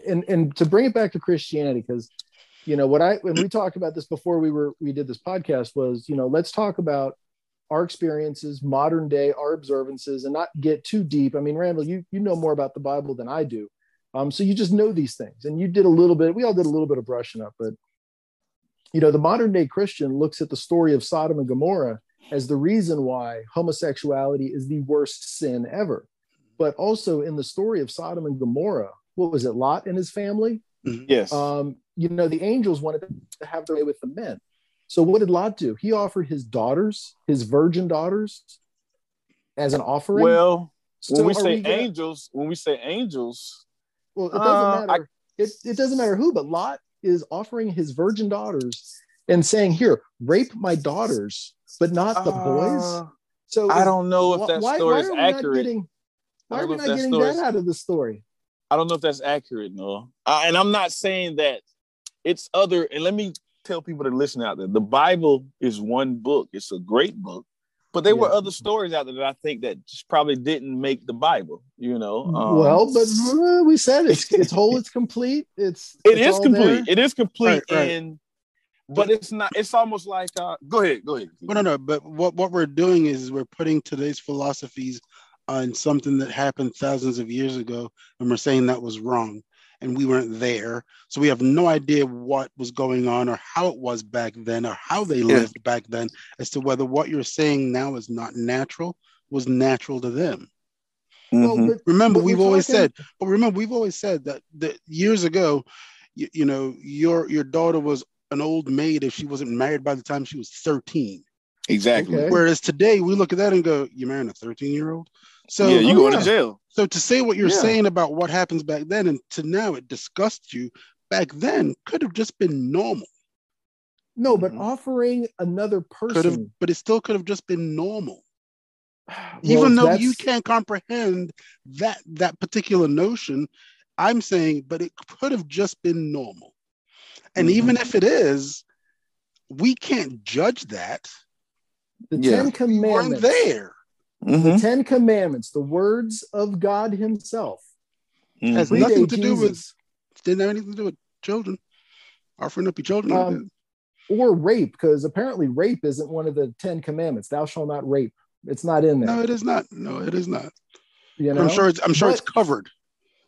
and and to bring it back to Christianity because you know what I when we talked about this before we were we did this podcast was you know let's talk about our experiences modern day our observances and not get too deep. I mean Randall you you know more about the Bible than I do. Um, so you just know these things and you did a little bit we all did a little bit of brushing up but you know the modern day christian looks at the story of sodom and gomorrah as the reason why homosexuality is the worst sin ever but also in the story of sodom and gomorrah what was it lot and his family yes um, you know the angels wanted to have their way with the men so what did lot do he offered his daughters his virgin daughters as an offering well So when we are say gonna- angels when we say angels Well, it doesn't Uh, matter. it, it doesn't matter who, but Lot is offering his virgin daughters and saying, "Here, rape my daughters, but not the boys." Uh, So I don't know if wh- that why, story why is are we not accurate. getting? Why are we not if that getting story that is- out of the story? I don't know if that's accurate, no. Uh, and I'm not saying that it's other. And let me tell people to listen out there. The Bible is one book. It's a great book, but there were other stories out there that I think that just probably didn't make the Bible. You know, Um, well, but uh, we said it's it's whole, it's complete. It's it it's is complete. there. It is complete, Right, right. and but it's not. It's almost like. Uh, go ahead. Go ahead. Well, no, no. But what, what we're doing is we're putting today's philosophies on something that happened thousands of years ago, and we're saying that was wrong, and we weren't there, so we have no idea what was going on or how it was back then or how they Yeah. lived back then, as to whether what you're saying now is not natural was natural to them. Well, Mhm. but, Remember, but we've we're always talking- said, but remember, we've always said that that years ago, you, you know, your your daughter was an old maid if she wasn't married by the time she was 13. Exactly. Okay. Whereas today we look at that and go, "You're marrying a 13 year old." So yeah, you oh, going yeah. to jail. so to say what you're Yeah. saying about what happens back then and to now it disgusts you, back then could have just been normal. no, but Mhm. offering another Could have, person, but it still could have just been normal. well, Even though that's- you can't comprehend that that particular notion, I'm saying, but it could have just been normal. And Mhm. even if it is, we can't judge that. The Yeah. Ten We weren't Commandments. there. The Mhm. Ten Commandments, the words of God Himself. Has Mhm. nothing predate to do with Jesus. didn't have anything to do with children. Offering up your children. Um, or rape, because apparently rape isn't one of the Ten Commandments. Thou shalt not rape. It's not in there. no, it is not. No, it is not. You know, I'm sure it's I'm sure But- it's covered.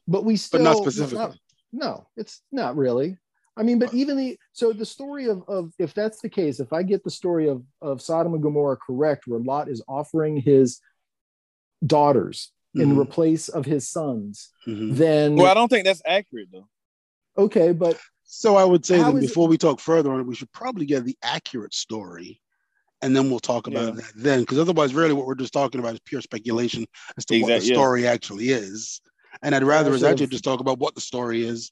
but we still But not specifically. no, it's not really. I mean, but even the so the story of of if that's the case, if I get the story of of Sodom and Gomorrah correct, where Lot is offering his daughters in Mhm. replace of his sons, Mhm. then Well, I don't think that's accurate though. okay, but So I would say How that is it- before we talk further on it, we should probably get the accurate story, and then we'll talk about Yeah. that then. Because otherwise, really, what we're just talking about is pure speculation as to what Exact- the yeah. story actually is. And I'd rather I us should've- actually just talk about what the story is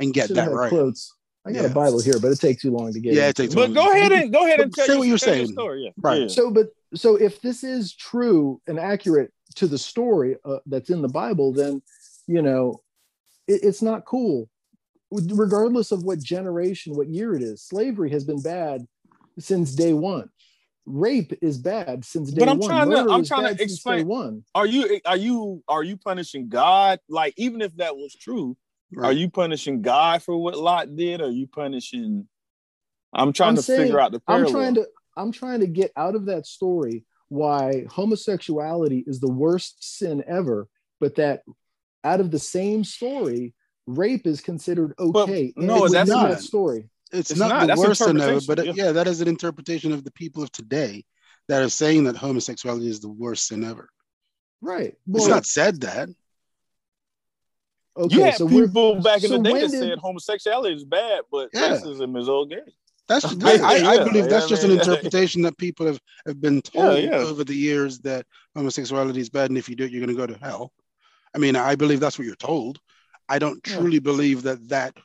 and get that right. quotes. I got Yeah. a Bible here, but it takes too long to get. Yeah, it takes But go ahead and go ahead and tell say your- what you're tell your saying. story. Yeah. Right. Yeah. So, but so if this is true and accurate to the story uh, that's in the Bible, then you know it, it's not cool, regardless of what generation, what year it is. Slavery has been bad since day one. Rape is bad since day one. But I'm one. trying to- I'm trying to explain- one. Are you are you are you punishing God? Like even if that was true, are you punishing God for what Lot did? Or are you punishing? I'm trying I'm to saying- figure out the I'm parallel. trying to I'm trying to get out of that story why homosexuality is the worst sin ever, but that out of the same story, rape is considered okay. and no, it's that's not. that story. It's, It's not, not. the That's worst in ever, but yeah. yeah. that is an interpretation of the people of today that are saying that homosexuality is the worst sin ever. Right. It's not said that. Okay. you had so people back in so the day that did- said homosexuality is bad, but Yeah. racism is okay. That's I, I, I yeah, believe that's yeah, just man. an interpretation that people have, have been told over the years that homosexuality is bad and if you do it you're going to go to hell. I mean, I believe that's what you're told. I don't truly believe that that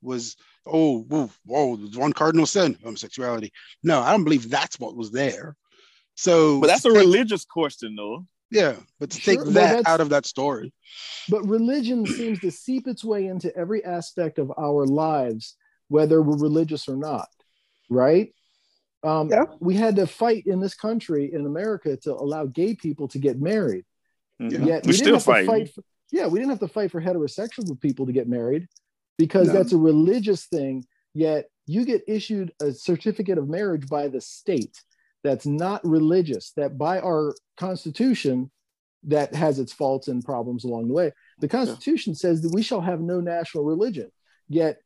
was oh whoa, whoa one cardinal sin homosexuality. No, I don't believe that's what was there. So, But that's a religious question, though. Yeah. But to Sure, take that that's- out of that story, but religion seems to seep its way into every aspect of our lives, whether we're religious or not. Right. Um, Yeah. We had to fight in this country in America to allow gay people to get married. Mhm. Yeah. Yet we we didn't still have to fighting. fight. For, yeah, we didn't have to fight for heterosexual people to get married because No. that's a religious thing. Yet you get issued a certificate of marriage by the state that's not religious. That by our Constitution, that has its faults and problems along the way. The Constitution says that we shall have no national religion. Yet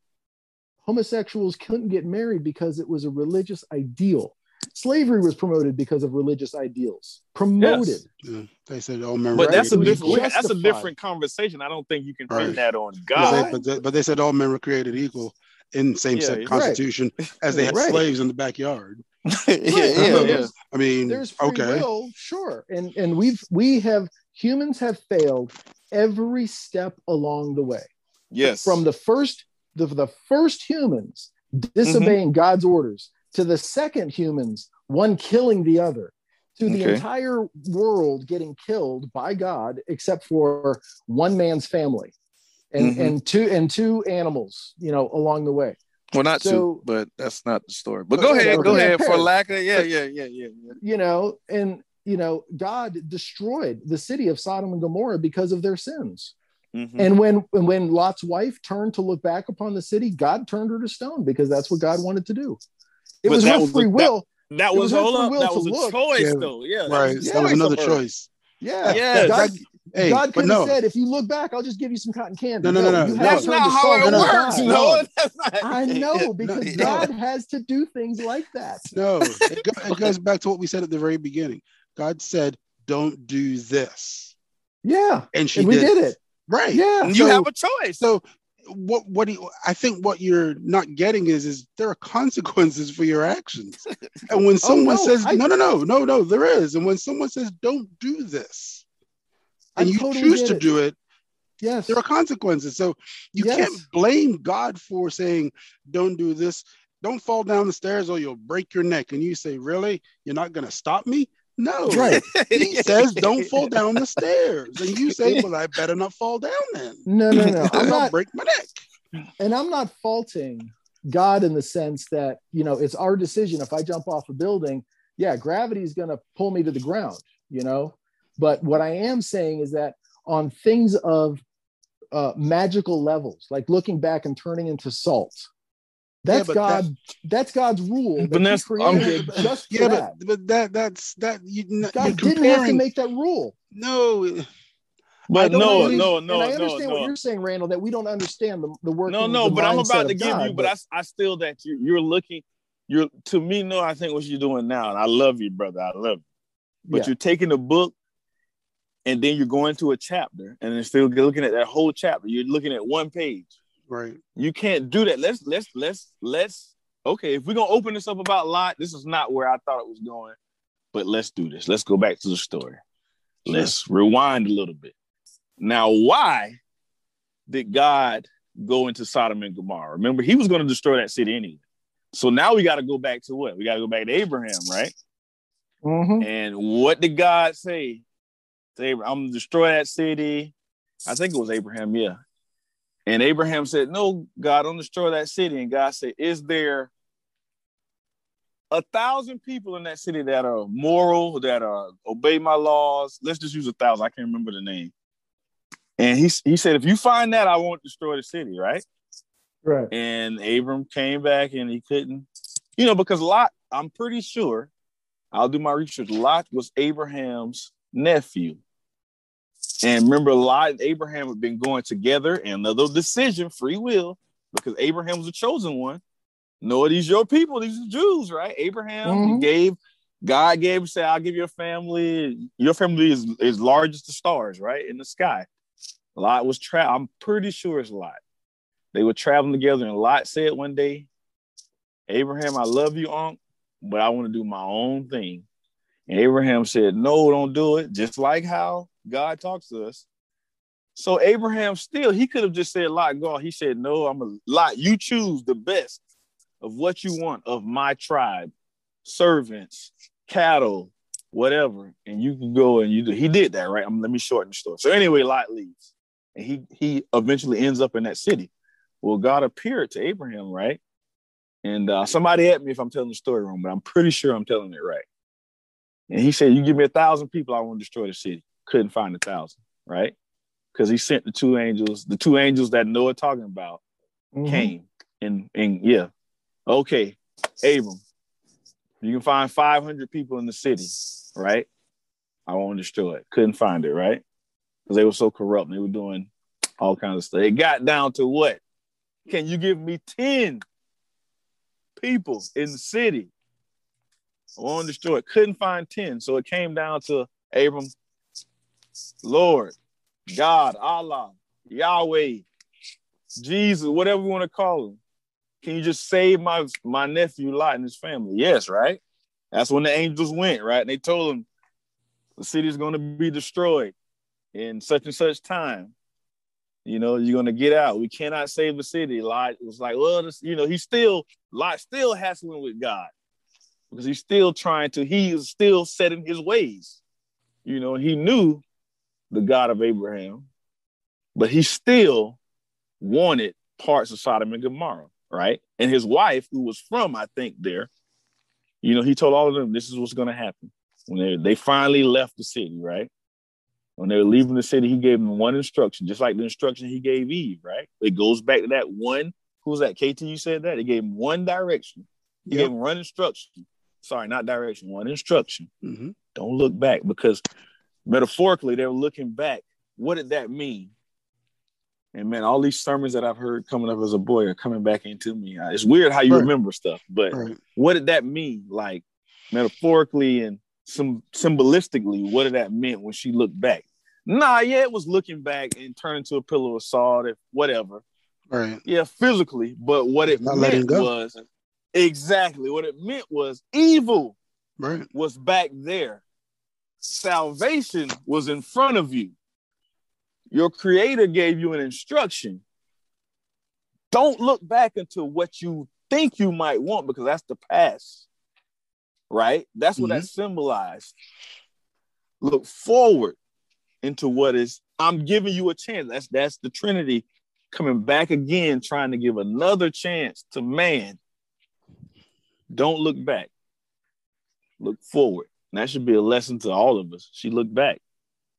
homosexuals couldn't get married because it was a religious ideal. Slavery was promoted because of religious ideals. Promoted. yeah, they said oh, all men. But were that's a created different. equal. That's a different conversation. I don't think you can pin Right. that on But God. they, but, they, but they said all men were created equal in same-sex Yeah, constitution as they had Right. slaves in the backyard. yeah, yeah, yeah. I mean, there's free okay, will sure and and we've we have humans have failed every step along the way Yes. from the first the, the first humans disobeying god's orders to the second humans one killing the other to the Okay. entire world getting killed by god except for one man's family and Mhm. and two and two animals you know along the way well, not so- two, but that's not the story. But But go ahead, go ahead. For lack of, yeah, yeah, yeah, yeah. yeah. you know, and you know, God destroyed the city of Sodom and Gomorrah because of their sins. Mhm. And when when Lot's wife turned to look back upon the city, God turned her to stone because that's what God wanted to do. It But was her was- free that- will. that it was was her hold free up. will That to was a look. choice, Yeah. though. Yeah, that right. was a That was another choice. yeah. Yes. God, Hey, God could no, have said, if you look back, I'll just give you some cotton candy. No, no, no, no, no. That's not how it works. No, that's not. I know because No, God has to do things like that. no, it, go, it goes back to what we said at the very beginning. God said, "Don't do this," Yeah. and she and we did, did it. Right. Yeah. You So- have a choice. So what what do you, I think what you're not getting is is there are consequences for your actions. And when oh, someone no, says I- no no no no no there is and when someone says don't do this I and you totally choose to it. do it Yes. there are consequences. So you Yes. can't blame God for saying don't do this. Don't fall down the stairs or you'll break your neck and you say really you're not going to stop me? No. Right. He says don't fall down the stairs and you say well I better not fall down then. No, no, no. I'm I'll not break my neck. and I'm not faulting God in the sense that, you know, it's our decision. If I jump off a building, yeah, gravity is going to pull me to the ground, you know. But what I am saying is that on things of uh, magical levels, like looking back and turning into salt, that's but God. that's God's rule But He that's- um, created just for Yeah, that. but but that that's that you, you're God didn't have to make that rule. no But don't no, believe- no, no, I no, understand what no. you're saying, Randall, that we don't understand the, the work. No, no, but I'm about to give you, but I, I still that you, you're looking, you're to me, no, I think what you're doing now, and I love you, brother. I love you. But Yeah. you're taking a book and then you're going to a chapter and then still looking at that whole chapter. You're looking at one page. Right. You can't do that. Let's let's let's let's okay. If we're gonna open this up about Lot, this is not where I thought it was going, but let's do this. Let's go back to the story. Let's rewind a little bit. Now, why did God go into Sodom and Gomorrah? Remember, he was going to destroy that city anyway. So now we got to go back to what? We got to go back to Abraham, right? Mhm. And what did God say? I'm gonna destroy that city. I think it was Abraham, yeah. And Abraham said, No, God, don't destroy that city. And God said, Is there a thousand people in that city that are moral, that are obey my laws? Let's just use a thousand. I can't remember the name. And he, he said, If you find that, I won't destroy the city, right? Right. And Abram came back and he couldn't, you know, because Lot, I'm pretty sure, I'll do my research. Lot was Abraham's nephew. And remember, Lot and Abraham have been going together, and another decision, free will, because Abraham was a chosen one. No, these your people, these are Jews, right? Abraham Mhm. gave, God gave, said, I'll give you a family. Your family is, is large as the stars, right? In the sky. Lot was tra- I'm pretty sure it's Lot. They were traveling together, and Lot said one day, Abraham, I love you, Unc, but I want to do my own thing. And Abraham said, No, don't do it. Just like how God talks to us. So Abraham still, he could have just said, Lot, God. He said, No, I'm a Lot. You choose the best of what you want of my tribe, servants, cattle, whatever, and you can go and you do. He did that, right? Um, let me shorten the story. So anyway, Lot leaves, and he he eventually ends up in that city. Well, God appeared to Abraham, right? And uh, somebody at me if I'm telling the story wrong, but I'm pretty sure I'm telling it right. And he said, "You give me a thousand people, I want to destroy the city." Couldn't find a thousand, right? Because he sent the two angels, the two angels that Noah talking about Mhm. came, and and yeah, okay, Abram, you can find 500 people in the city, right? I won't destroy it. Couldn't find it, right? Because they were so corrupt. They were doing all kinds of stuff. It got down to what? Can you give me 10 people in the city? I won't destroy it. Couldn't find 10. So it came down to Abram, Lord, God, Allah, Yahweh, Jesus, whatever you want to call him. Can you just save my my nephew Lot and his family? Yes, right? That's when the angels went, right? And they told him the city's going to be destroyed in such and such time. You know, you're going to get out. We cannot save the city. Lot was like, well, this, you know, he's still Lot still hassling with God because he's still trying to. He is still set in his ways. You know, he knew the God of Abraham, but he still wanted parts of Sodom and Gomorrah, right? And his wife, who was from, I think, there, you know, he told all of them, this is what's going to happen. When they, they finally left the city, right? When they were leaving the city, he gave them one instruction, just like the instruction he gave Eve, right? It goes back to that one. Who was that? KT, you said that? He gave him one direction. He Yep. gave him one instruction. Sorry, not direction, one instruction. Mhm. Don't look back because metaphorically, they were looking back. What did that mean? And man, all these sermons that I've heard coming up as a boy are coming back into me. Uh, It's weird how you Right. remember stuff, but Right. what did that mean? Like metaphorically and some symbolistically, what did that mean when she looked back? Nah, yeah, it was looking back and turning to a pillow of salt, if whatever. Right. Yeah, physically, but what it Not meant was exactly what it meant was evil Right. was back there. Salvation was in front of you. Your creator gave you an instruction. Don't look back into what you think you might want because that's the past. Right? That's what that mm-hmm. symbolized. Look forward into what is I'm giving you a chance. That's that's the Trinity coming back again trying to give another chance to man. Don't look back. Look forward. And that should be a lesson to all of us. She looked back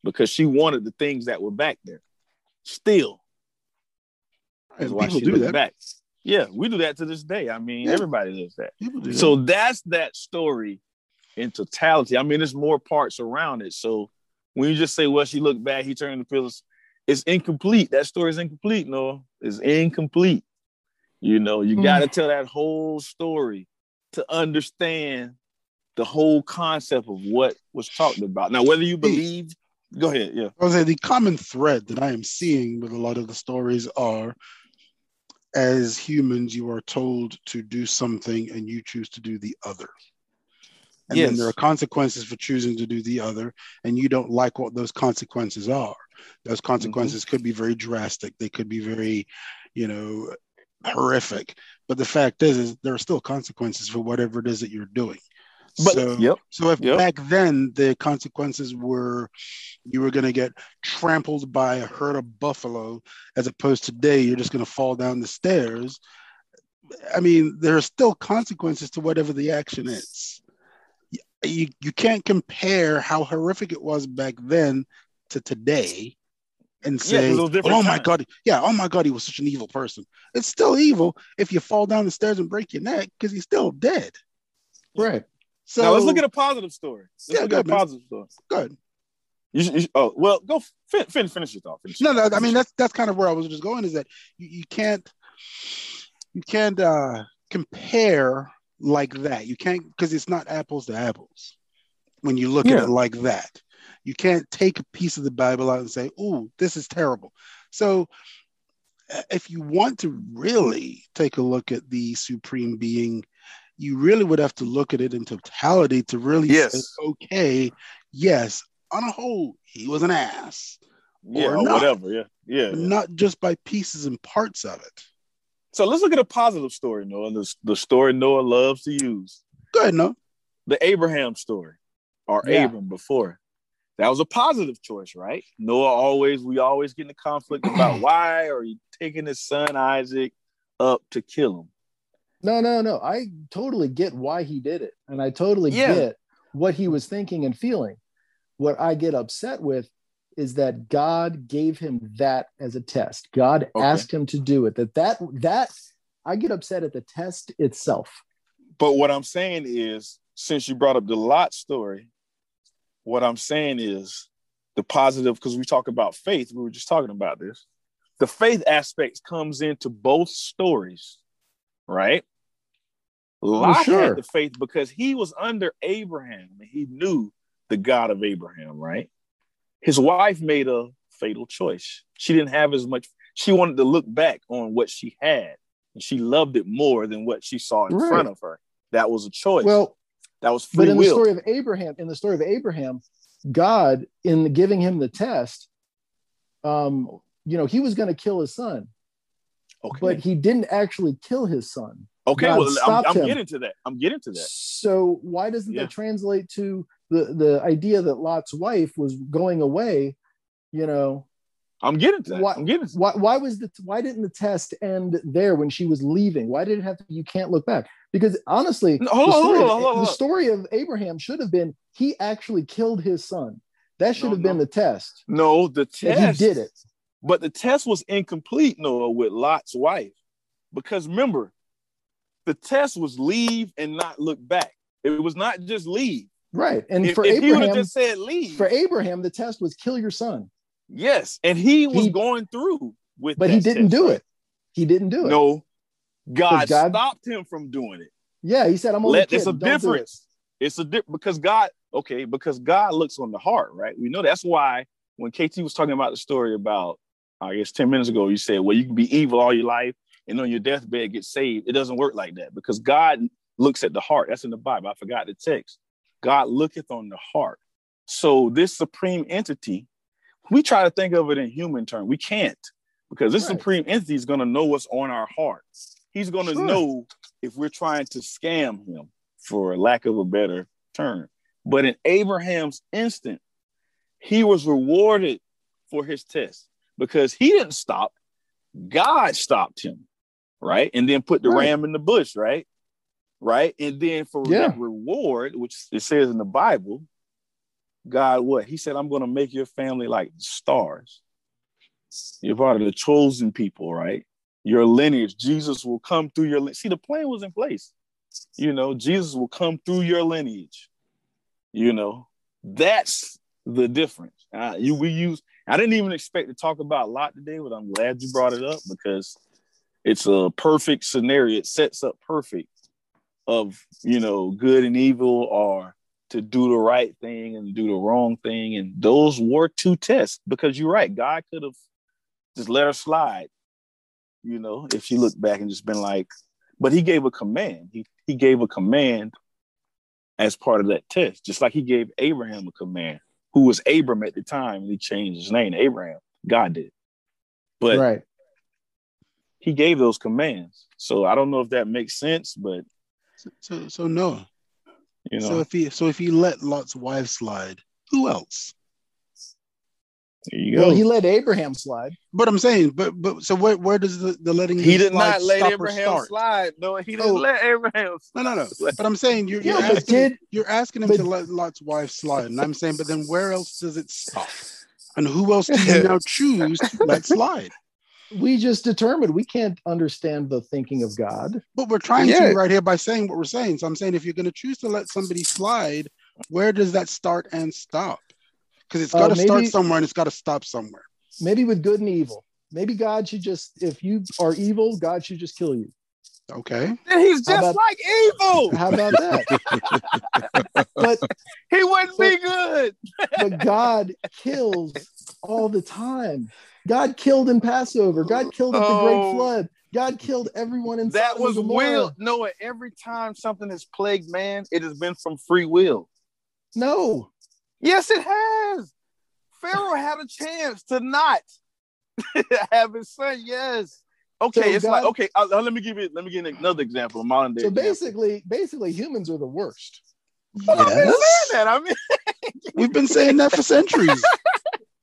because she wanted the things that were back there. Still, And why she do looked that. back. Yeah, we do that to this day. I mean, Yeah. everybody does that. Do that. So that's that story in totality. I mean, there's more parts around it. So when you just say, well, she looked back, he turned the pillows, it's incomplete. That story is incomplete, Noah. It's incomplete. You know, you mm. got to tell that whole story to understand the whole concept of what was talked about. Now, whether you believe, go ahead. Yeah. I was saying the common thread that I am seeing with a lot of the stories are as humans, you are told to do something and you choose to do the other. And yes. then there are consequences for choosing to do the other, and you don't like what those consequences are. Those consequences mm-hmm. could be very drastic. They could be very, you know, horrific. But the fact is, is there are still consequences for whatever it is that you're doing. But, so, yep, so if yep. back then the consequences were you were going to get trampled by a herd of buffalo, as opposed to today you're just going to fall down the stairs. I mean, there are still consequences to whatever the action is. You you can't compare how horrific it was back then to today and say, yeah, "Oh my god, yeah, oh my god, he was such an evil person." It's still evil if you fall down the stairs and break your neck because he's still dead. Right. So now let's look at a positive story. Let's yeah, look good, at a positive story. Good. You, you, oh well, go fin- finish finish your thought. Finish no, no. I mean that's that's kind of where I was just going. Is that you, you can't you can't uh, compare like that. You can't because it's not apples to apples when you look yeah. at it like that. You can't take a piece of the Bible out and say, "Oh, this is terrible." So, if you want to really take a look at the supreme being you really would have to look at it in totality to really yes. say, okay, yes, on a whole, he was an ass. Yeah, or, not, whatever. Yeah. Yeah. Not just by pieces and parts of it. So let's look at a positive story, Noah. The, the story Noah loves to use. Go ahead, Noah. The Abraham story, or yeah. Abram before. That was a positive choice, right? Noah always, we always get in a conflict about why are you taking his son Isaac up to kill him? No, no, no. I totally get why he did it. And I totally yeah. get what he was thinking and feeling. What I get upset with is that God gave him that as a test. God okay. asked him to do it. That that that I get upset at the test itself. But what I'm saying is, since you brought up the Lot story, what I'm saying is the positive, because we talk about faith, we were just talking about this. The faith aspect comes into both stories, right? Lot sure. had the faith because he was under Abraham and he knew the God of Abraham, right? His wife made a fatal choice. She didn't have as much, she wanted to look back on what she had and she loved it more than what she saw in right. front of her. That was a choice. Well, that was free But in will. the story of Abraham, in the story of Abraham, God, in giving him the test, um, you know, he was going to kill his son. Okay. But he didn't actually kill his son. Okay, God well, I'm, I'm getting to that. I'm getting to that. So why doesn't yeah. that translate to the the idea that Lot's wife was going away? You know, I'm getting to that. Why, I'm getting. To why, why was the why didn't the test end there when she was leaving? Why did it have to? You can't look back because honestly, no, hold the, story, hold on, hold on, the story of Abraham should have been he actually killed his son. That should no, have been the test. No, the test. He did it. But the test was incomplete, Noah, with Lot's wife. Because remember, the test was leave and not look back. It was not just leave. Right. And if, for if Abraham, just said leave. For Abraham, the test was kill your son. Yes. And he was he, going through with But he didn't test, do right? it. He didn't do it. No. God, God, stopped him from doing it. Yeah, he said, I'm only Let, It's a difference. It. It's a difference because God, okay, because God looks on the heart, right? We know that's why when KT was talking about the story about, I guess 10 minutes ago, you said, well, you can be evil all your life and on your deathbed get saved. It doesn't work like that because God looks at the heart. That's in the Bible. I forgot the text. God looketh on the heart. So this supreme entity, we try to think of it in human terms. We can't because this right. supreme entity is going to know what's on our hearts. He's going to sure. know if we're trying to scam him, for lack of a better term. But in Abraham's instant, he was rewarded for his test because he didn't stop. God stopped him right? And then put the right. ram in the bush, right? Right. And then for yeah. that reward, which it says in the Bible, God, what? He said, I'm going to make your family like stars. You're part of the chosen people, right? Your lineage, Jesus will come through your. See, the plan was in place. You know, Jesus will come through your lineage. You know, that's the difference. Uh, you we use. I didn't even expect to talk about Lot today, but I'm glad you brought it up because it's a perfect scenario. It sets up perfect of you know good and evil or to do the right thing and do the wrong thing. And those were two tests because you're right. God could have just let her slide, you know, if she looked back and just been like, but he gave a command. He he gave a command as part of that test, just like he gave Abraham a command, who was Abram at the time, and he changed his name Abraham. God did. But right. He gave those commands. So I don't know if that makes sense, but So, so, so Noah. you know, So if he so if he let Lot's wife slide, who else? there you Well, he let Abraham slide. But I'm saying, but but so where where does the, the letting He him did slide not let Abraham slide. No, he didn't Oh. let Abraham No, no, no. But I'm saying you're, Yeah, you're asking did- you're asking him but- to let Lot's wife slide, and I'm saying, but then where else does it stop? And who else do you now choose to let slide? We just determined we can't understand the thinking of God. But we're trying Yeah. to right here by saying what we're saying. So I'm saying if you're going to choose to let somebody slide, where does that start and stop? Because it's uh, got to start somewhere and it's got to stop somewhere. Maybe with good and evil. Maybe God should just, if you are evil, God should just kill you. Okay. He's just about- like evil. How about that? but He wouldn't be good. but God kills all the time. God killed in Passover. God killed at the Oh. Great Flood. God killed everyone in That was will. Noah, every time something has plagued man, it has been from free will. No, Yes, it has. Pharaoh had a chance to not have his son. Yes. Okay, So it's God- like okay. Uh, uh, let me give you. Let me give you another example. A modern day. so example. basically, basically humans are the worst. But I've been Yes. saying that. I mean, We've been saying that for centuries.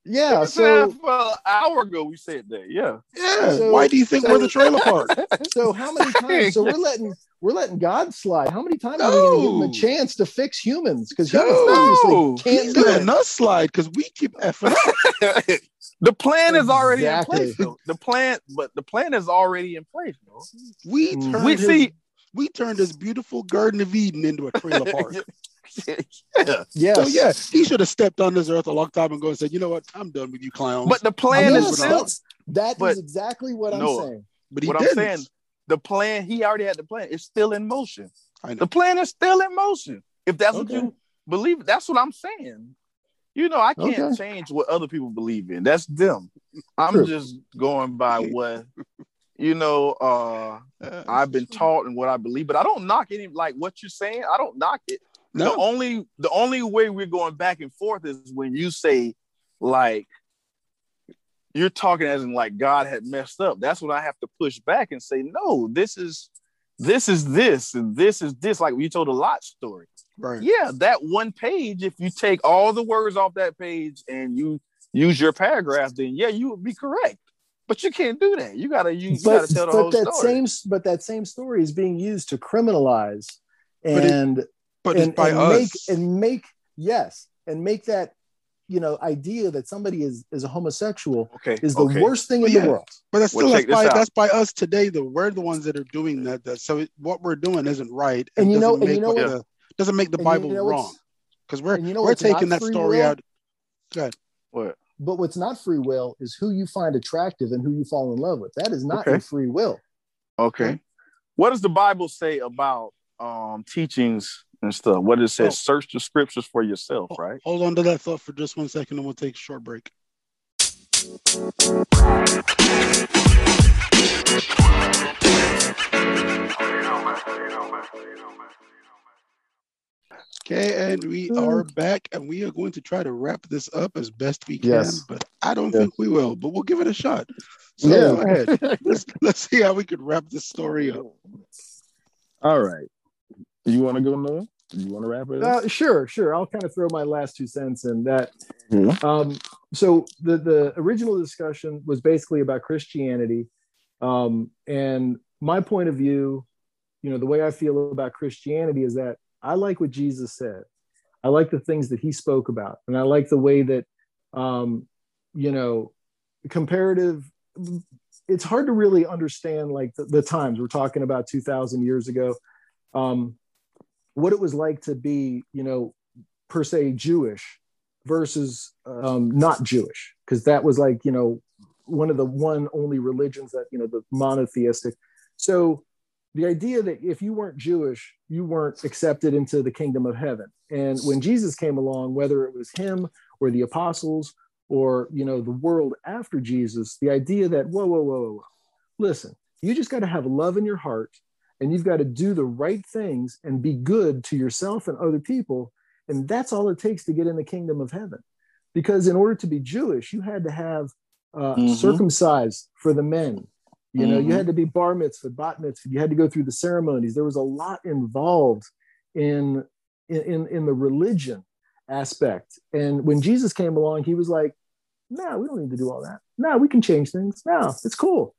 Yeah. so So for an hour ago we said that. Yeah. Yeah. So- Why do you think we're the trailer park? so how many times? So we're letting we're letting God slide. How many times are we going to give him a chance to fix humans? Because humans No. obviously can't He's do letting it. us slide because we keep effing up. The plan is already Exactly. in place. Though. The plan, but the plan is already in place. Bro. We Mm. turned We his, see. we turned this beautiful Garden of Eden into a trailer park. yeah. Yes. So yeah, he should have stepped on this earth a long time ago and said, "You know what? I'm done with you clowns." But the plan mean, is moving on. still. that's, that is exactly what I'm saying. But he What didn't. I'm saying, the plan. He already had the plan. It's still in motion. I know. The plan is still in motion. If that's what you believe, that's what I'm saying. You know, I can't Okay. change what other people believe in. That's them. I'm True. just going by what you know. uh Uh, I've been taught and what I believe, but I don't knock any like what you're saying. I don't knock it. The only the only way we're going back and forth is when you say like you're talking as in like God had messed up. That's when I have to push back and say, no, this is this is this and this is this. Like you told a lot story. right. Yeah, that one page, if you take all the words off that page and you use your paragraph, then yeah, you would be correct. But you can't do that. You gotta use but gotta tell the but whole that story. same but that same story is being used to criminalize But it- and But and, by and us. make and make yes and make that you know idea that somebody is is a homosexual okay. is the okay. worst thing in Yeah. the world. but that's still check that's by, that's by us today. Though we're the ones that are doing that. that so it, what we're doing isn't right. And you know- doesn't and you make know what what- the, doesn't make the And you Bible know wrong because we're you know we're taking that story will? out. Good. What? But what's not free will is who you find attractive and who you fall in love with. That is not Okay. your free will. Okay. What does the Bible say about um teachings and stuff? What it says, Oh. search the scriptures for yourself, oh, right? Hold on to that thought for just one second, and we'll take a short break. Okay, and we are back, and we are going to try to wrap this up as best we can. Yes. But I don't Yes. think we will. But we'll give it a shot. So Yeah. go ahead. Let's let's see how we could wrap this story up. All right. You want to go, Noah? You want to wrap it Uh, sure, sure. I'll kind of throw my last two cents in that. Mhm. Um, so the the original discussion was basically about Christianity, um, and my point of view, you know, the way I feel about Christianity is that I like what Jesus said. I like the things that he spoke about, and I like the way that, um, you know, comparative. It's hard to really understand like the, the times we're talking about two thousand years ago. Um, what it was like to be, you know, per se Jewish versus um, not Jewish, because that was like you know one of the one only religions that you know the monotheistic. So the idea that if you weren't Jewish, you weren't accepted into the kingdom of heaven. And when Jesus came along, whether it was him or the apostles or you know the world after Jesus, the idea that whoa, whoa, whoa, whoa, listen, you just got to have love in your heart and you've got to do the right things and be good to yourself and other people. And that's all it takes to get in the kingdom of heaven. Because in order to be Jewish, you had to have uh, mm-hmm. circumcised for the men. You know, mm-hmm. you had to be bar mitzvah, bat mitzvah. You had to go through the ceremonies. There was a lot involved in in in the religion aspect. And when Jesus came along, he was like, "No, nah, we don't need to do all that. No, nah, we can change things. No, it's cool."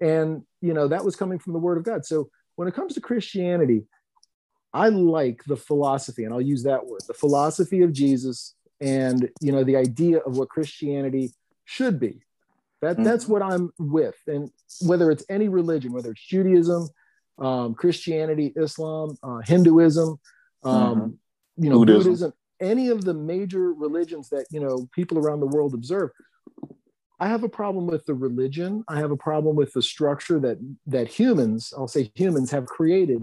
And you know, that was coming from the Word of God. So when it comes to Christianity, I like the philosophy, and I'll use that word, the philosophy of Jesus, and you know, the idea of what Christianity should be. That mm-hmm. that's what I'm with, and whether it's any religion, whether it's Judaism, um, Christianity, Islam, uh, Hinduism, um, mm-hmm. you know, Buddhism. Buddhism, any of the major religions that you know people around the world observe, I have a problem with the religion. I have a problem with the structure that that humans, I'll say humans, have created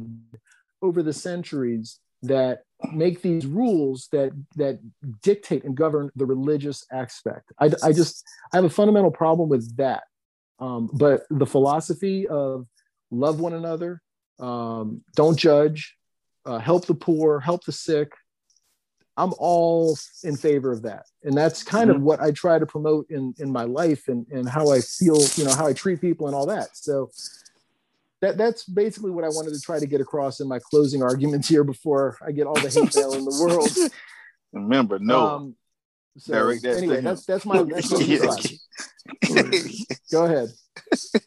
over the centuries that make these rules that that dictate and govern the religious aspect. I, I just I have a fundamental problem with that. Um, but the philosophy of love one another, um, don't judge, uh, help the poor, help the sick, I'm all in favor of that. And that's kind mm-hmm. of what I try to promote in, in my life and, and how I feel, you know, how I treat people and all that. So that, that's basically what I wanted to try to get across in my closing arguments here before I get all the hate mail in the world. Remember, no. Um, so anyway, that's that's my that's Go ahead.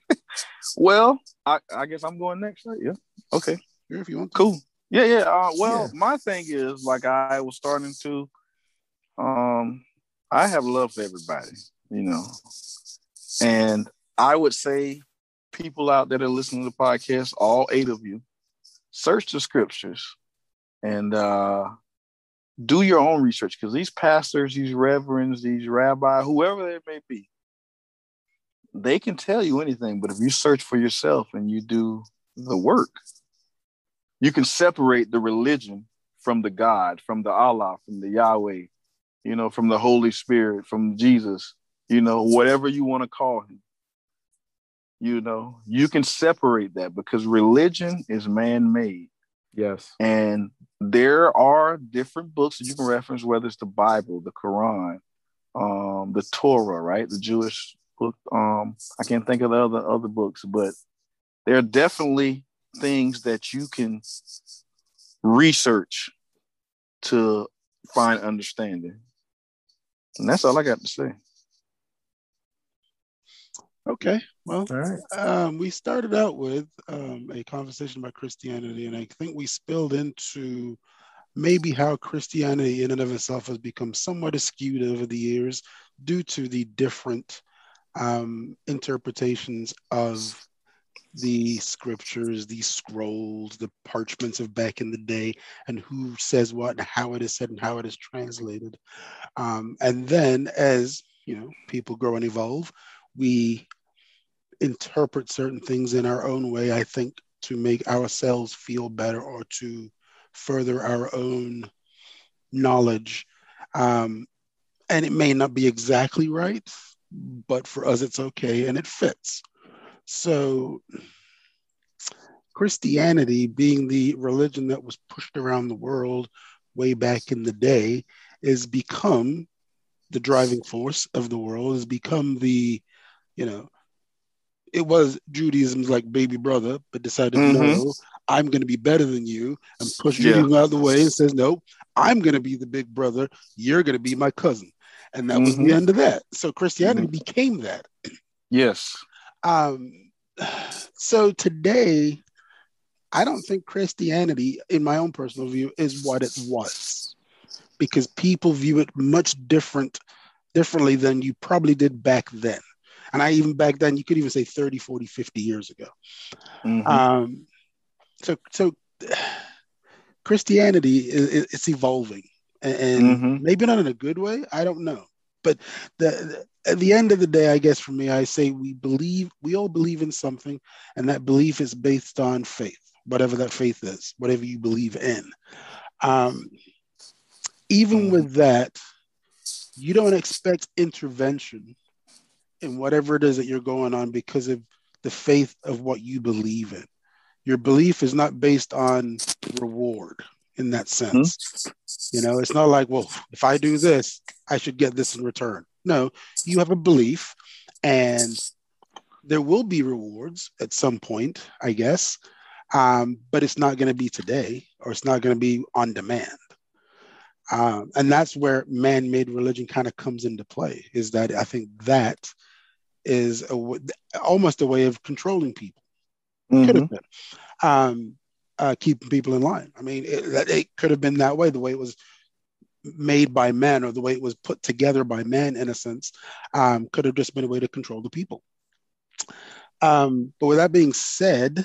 Well, I, I guess I'm going next, right? Yeah. Okay. if you want. Cool. Yeah, yeah. Uh, well, yeah. my thing is like I was starting to. Um, I have love for everybody, you know, and I would say people out there that are listening to the podcast, all eight of you, search the scriptures and uh, do your own research because these pastors, these reverends, these rabbis, whoever they may be, they can tell you anything. But if you search for yourself and you do the work, you can separate the religion from the God, from the Allah, from the Yahweh, you know, from the Holy Spirit, from Jesus, you know, whatever you want to call him. You know, you can separate that because religion is man made. Yes. And there are different books that you can reference, whether it's the Bible, the Quran, um, the Torah, right? The Jewish book. Um, I can't think of the other other books, but there are definitely things that you can research to find understanding. And that's all I got to say. Okay. Well, all right. Um, we started out with um, a conversation about Christianity, and I think we spilled into maybe how Christianity in and of itself has become somewhat askewed over the years due to the different um, interpretations of the scriptures, the scrolls, the parchments of back in the day, and who says what and how it is said and how it is translated. Um, and then, as you know, people grow and evolve, we interpret certain things in our own way. I think to make ourselves feel better or to further our own knowledge. Um, and it may not be exactly right, but for us, it's okay and it fits. So, Christianity, being the religion that was pushed around the world way back in the day, has become the driving force of the world, has become the, you know, it was Judaism's like baby brother, but decided, mm-hmm. no, I'm going to be better than you, and push yeah. Judaism out of the way and says, no, I'm going to be the big brother. You're going to be my cousin. And that mm-hmm. was the mm-hmm. end of that. So Christianity mm-hmm. became that. Yes. Um, so today, I don't think Christianity, in my own personal view, is what it was, because people view it much different, differently than you probably did back then. And I even back then, you could even say 30, 40, 50 years ago. Mm-hmm. Um, so, so Christianity is it's evolving. and, mm-hmm. maybe not in a good way. I don't know. But the, the, at the end of the day, I guess for me, I say we believe, we all believe in something, and that belief is based on faith, whatever that faith is, whatever you believe in. Um, even mm-hmm. with that, you don't expect intervention in whatever it is that you're going on because of the faith of what you believe in. Your belief is not based on reward in that sense. Mm-hmm. You know, it's not like, well, if I do this, I should get this in return. No, you have a belief and there will be rewards at some point, I guess. Um, but it's not going to be today or it's not going to be on demand. Um, and that's where man-made religion kind of comes into play is that i think that is a, almost a way of controlling people mm-hmm. could have been um, uh, keeping people in line i mean it, it could have been that way the way it was made by men or the way it was put together by men in a sense um, could have just been a way to control the people um, but with that being said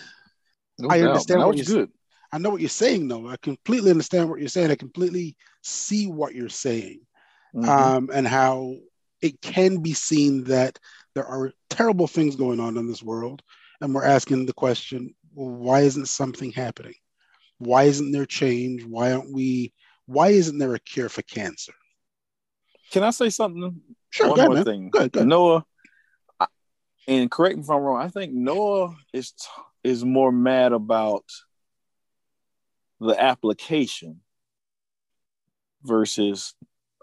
no i doubt. understand what you're good I know what you're saying, though. I completely understand what you're saying. I completely see what you're saying, mm-hmm. um, and how it can be seen that there are terrible things going on in this world, and we're asking the question: well, Why isn't something happening? Why isn't there change? Why aren't we? Why isn't there a cure for cancer? Can I say something? Sure. One more thing. Good, good. Noah, and correct me if I'm wrong. I think Noah is is more mad about the application versus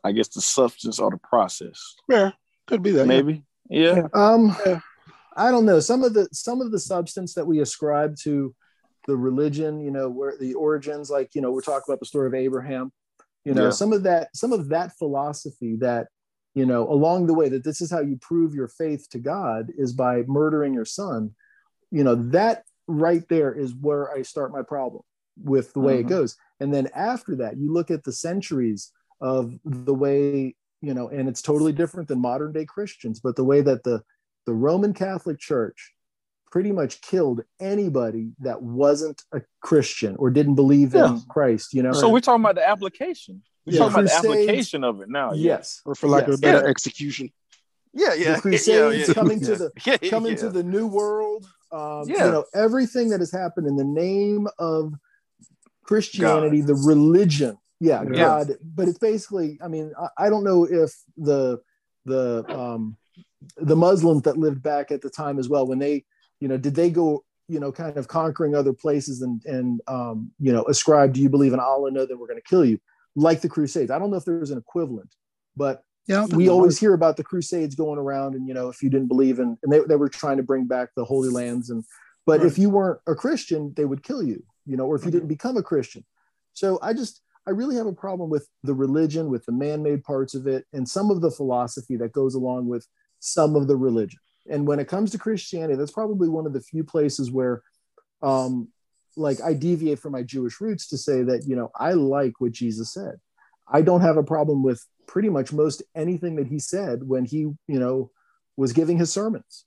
I guess the substance or the process. Yeah, could be that. Maybe. Yeah. yeah. Um yeah. I don't know. Some of the some of the substance that we ascribe to the religion, you know, where the origins, like, you know, we're talking about the story of Abraham, you know, yeah. some of that, some of that philosophy that, you know, along the way that this is how you prove your faith to God is by murdering your son, you know, that right there is where I start my problem with the way mm-hmm. it goes. And then after that, you look at the centuries of the way, you know, and it's totally different than modern day Christians, but the way that the the Roman Catholic Church pretty much killed anybody that wasn't a Christian or didn't believe yeah. in Christ, you know. So we're talking about the application. We're yeah. talking about the application of it now. Yes. Or for lack yes. of a better yeah. execution. Yeah, yeah. The Crusades yeah, coming to the coming to the new world. Um, yeah. you know, everything that has happened in the name of Christianity, God. the religion. Yeah, yeah, God. But it's basically, I mean, I, I don't know if the the um the Muslims that lived back at the time as well, when they, you know, did they go, you know, kind of conquering other places and and um, you know, ascribe, do you believe in Allah? No, then we're going to kill you, like the Crusades. I don't know if there's an equivalent, but yeah, we always hear about the Crusades going around, and you know, if you didn't believe in, and they, they were trying to bring back the Holy Lands, and but right. if you weren't a Christian, they would kill you you know, or if you didn't become a Christian. So I just, I really have a problem with the religion, with the man made parts of it, and some of the philosophy that goes along with some of the religion. And when it comes to Christianity, that's probably one of the few places where, um, like, I deviate from my Jewish roots to say that, you know, I like what Jesus said. I don't have a problem with pretty much most anything that he said when he, you know, was giving his sermons.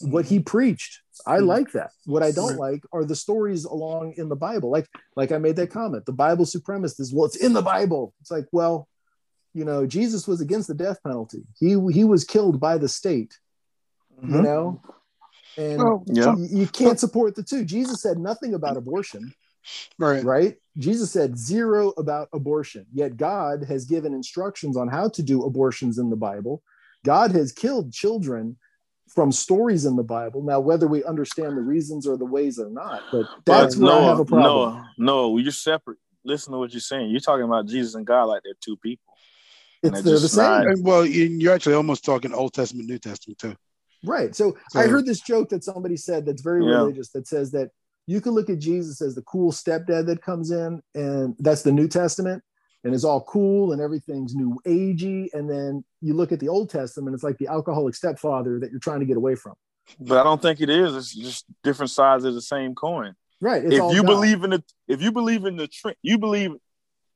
What he preached i hmm. like that. What i don't like are the stories along in the bible. Like like i made that comment the bible supremacist is well it's in the bible. It's like well you know jesus was against the death penalty. He he was killed by the state mm-hmm. you know and oh, yeah. you, you can't support the two jesus said nothing about abortion right right jesus said zero about abortion yet god has given instructions on how to do abortions in the bible god has killed children from stories in the Bible. Now, whether we understand the reasons or the ways or not, but that's but where I have a problem. No, no, you're separate. Listen to what you're saying. You're talking about Jesus and God like they're two people. It's they're the same. Not... Well, you're actually almost talking Old Testament, New Testament too. Right. So, so I heard this joke that somebody said that's very yeah. religious that says that you can look at Jesus as the cool stepdad that comes in, and that's the New Testament and it's all cool and everything's new agey. And then you look at the Old Testament, it's like the alcoholic stepfather that you're trying to get away from. But I don't think it is. It's just different sides of the same coin. Right. if you God. believe in the, if you believe in the, you believe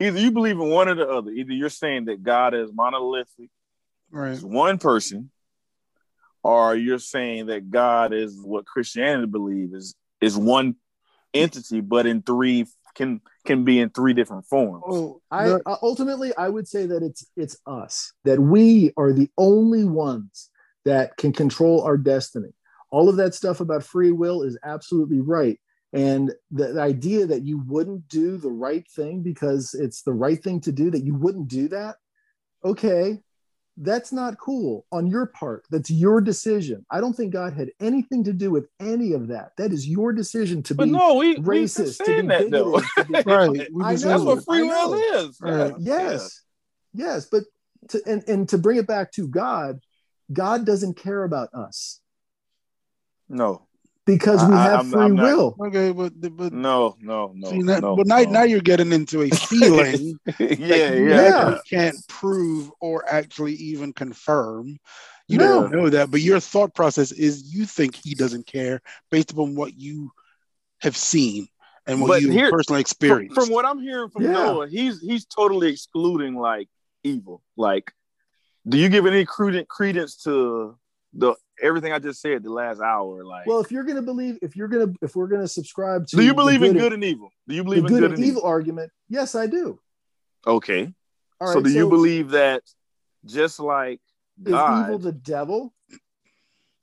either you believe in one or the other. Either you're saying that God is monolithic, right, It's one person, or you're saying that God is what Christianity believes is is one entity, but in three can can be in three different forms. Oh, I the- uh, ultimately I would say that it's it's us that we are the only ones that can control our destiny. All of that stuff about free will is absolutely right. And the, the idea that you wouldn't do the right thing because it's the right thing to do, that you wouldn't do that, okay, that's not cool on your part. That's your decision. I don't think God had anything to do with any of that. That is your decision to But be no, we we been racist, to be saying that though. to be- right. We've I know. That's what that. free will is. Right. Yeah. Yes, yes, but to and, and to bring it back to God, God doesn't care about us No, because we I- I- have I'm- free I'm not- will. Okay, but but no, no, no. see, now, no, but now, no. now you're getting into a feeling yeah, that yeah. you can't prove or actually even confirm. You No. don't know that, but your thought process is you think he doesn't care based upon what you have seen and what But you here- personally From, experienced. from what I'm hearing from Yeah. Noah, he's he's totally excluding like evil. Like, do you give any credence credence to the everything I just said the last hour? Like, Well, if you're going to believe, if you're to, if we're going to subscribe to, do you believe in good and evil? Do you believe in good, good and evil argument? Yes, I do. Okay. All so right, do you believe that just like is evil the devil?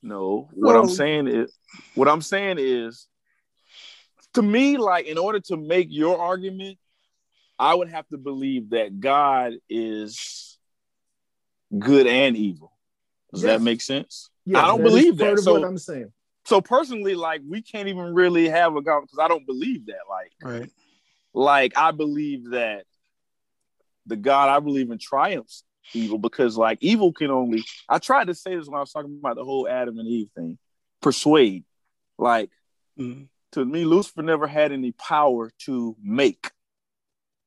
No, what I'm saying is, what I'm saying is, to me, like in order to make your argument, I would have to believe that God is good and evil. Does Yes. that make sense? Yes, I don't that is believe part that. of So, what I'm saying. so personally, like we can't even really have a God because I don't believe that. Like, right. like I believe that the God I believe in triumphs evil because like evil can only I tried to say this when I was talking about the whole Adam and Eve thing. Persuade. Like Mhm. to me, Lucifer never had any power to make.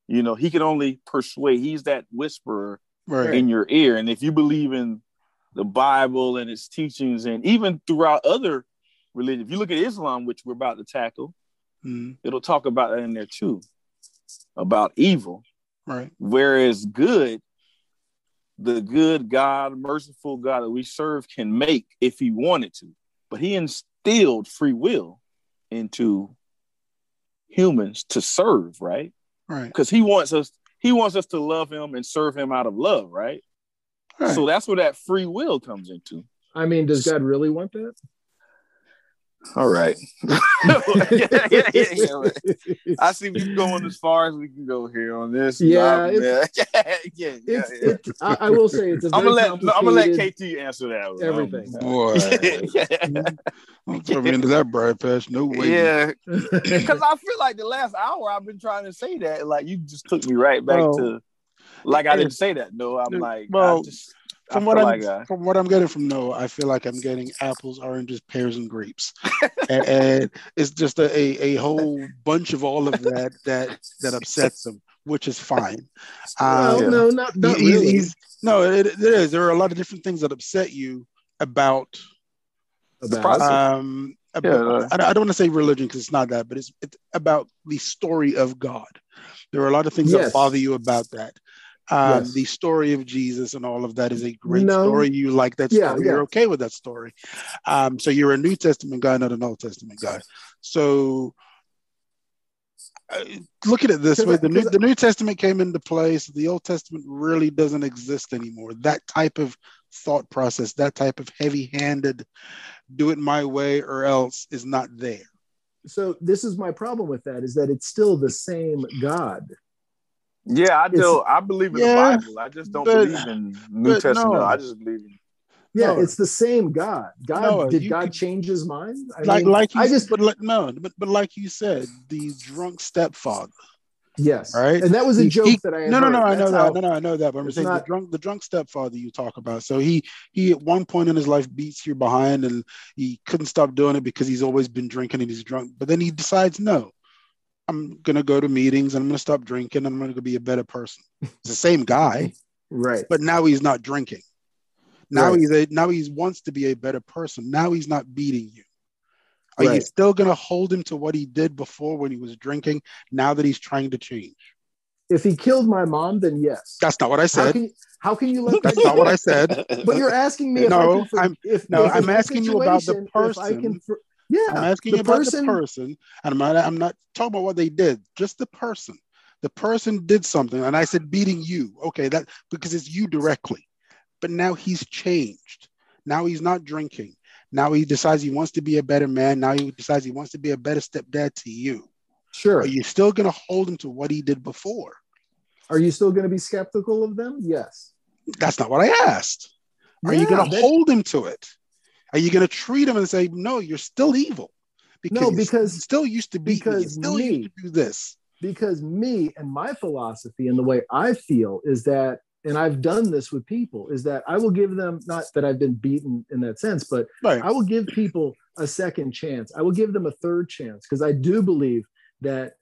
You know, he can only persuade. He's that whisperer Right. in your ear. And if you believe in the Bible and its teachings, and even throughout other religions, if you look at Islam, which we're about to tackle, Mhm. it'll talk about that in there too, about evil. Right. Whereas good, the good God, merciful God that we serve can make if he wanted to. But he instilled free will into humans to serve, right? Right. Because he wants us, he wants us to love him and serve him out of love, right? Right. So that's where that free will comes into. I mean, does God really want that? All right. yeah, yeah, yeah, yeah, right. I see we going as far as we can go here on this. Yeah, yeah, yeah, yeah, yeah, It's, yeah. it, I, I will say it's a I'm gonna let I'm gonna let KT answer that. one. everything. Oh, boy. yeah, Don't throw me into that bright patch. No way. yeah. Because I feel like the last hour I've been trying to say that, like you just took me right back Well, to, like I didn't say that. No, I'm like, well, I just, From I what I'm like, uh, from what I'm getting from Noah, I feel like I'm getting apples, oranges, pears, and grapes, and, and it's just a, a a whole bunch of all of that that that upsets him, which is fine. well, Um, no, not, not he- he's- really. he's- no, it, it is. There are a lot of different things that upset you about About- process. um about, I, I don't want to say religion because it's not that, but it's it's about the story of God. There are a lot of things that bother you about that. Um, Yes. The story of Jesus and all of that is a great No. story. You like that story. yeah. You're okay with that story. Um, so you're a New Testament guy, not an Old Testament guy. So uh, look at it this way: the New the New Testament came into place. The Old Testament really doesn't exist anymore. That type of thought process, that type of heavy-handed, do it my way or else, is not there. so this is my problem with that is that it's still the same God. Yeah, I do. I believe in Yeah, the Bible. I just don't but- believe in New Testament. no. I just believe in. Yeah, No. it's the same God. God No, did God could- change his mind? I like mean, like you, I just but like, no, but but like you said, the drunk stepfather. yes, Right? and that was a He- joke he- that I No, no, no, heard. I know That's that. No, no, I know that. But I'm saying not- the drunk, the drunk stepfather you talk about. So he he at one point in his life beats you behind, and he couldn't stop doing it because he's always been drinking and he's drunk. But then he decides, no, I'm gonna go to meetings and I'm gonna stop drinking. I'm gonna go be a better person. It's the same guy, right. but now he's not drinking. Now Right. he's a now he wants to be a better person. Now he's not beating you. Are you still gonna hold him to what he did before when he was drinking? Now that he's trying to change. If he killed my mom, then yes. That's not what I How said. can you, how can you let That's not what I said. But you're asking me if I No, can. For, I'm- if, no, if I'm asking you about the situation, if I can, person. Yeah, I'm asking the you about person- the person, and I'm not. I'm not talking about what they did. Just the person. The person did something, and I said beating you. Okay, that because it's you directly. But now he's changed. Now he's not drinking. Now he decides he wants to be a better man. Now he decides he wants to be a better stepdad to you. Sure. Are you still going to hold him to what he did before? Are you still going to be skeptical of them? Yes. That's not what I asked. Are you going to hold him to it? Are you going to treat him and say, "No, you're still evil"? No, you because- still used to be. You because still me- used to do this. because me and my philosophy and the way I feel is that, and I've done this with people, is that I will give them not that I've been beaten in that sense, but Right. I will give people a second chance. I will give them a third chance because I do believe that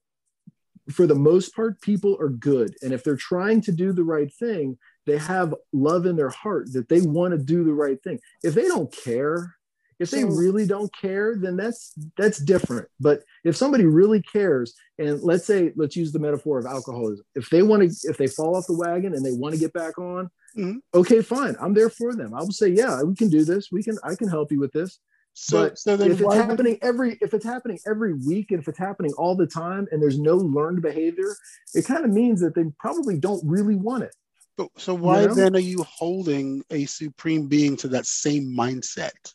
for the most part, people are good. And if they're trying to do the right thing, they have love in their heart that they want to do the right thing. If they don't care, if they really don't care, then that's that's different. But if somebody really cares, and let's say, let's use the metaphor of alcoholism. If they want to, if they fall off the wagon and they want to get back on, Mhm. okay, fine. I'm there for them. I will say, yeah, we can do this. We can, I can help you with this So, but so then if it's happening every if it's happening every week and if it's happening all the time and there's no learned behavior it kind of means that they probably don't really want it So, so why know? then are you holding a supreme being to that same mindset?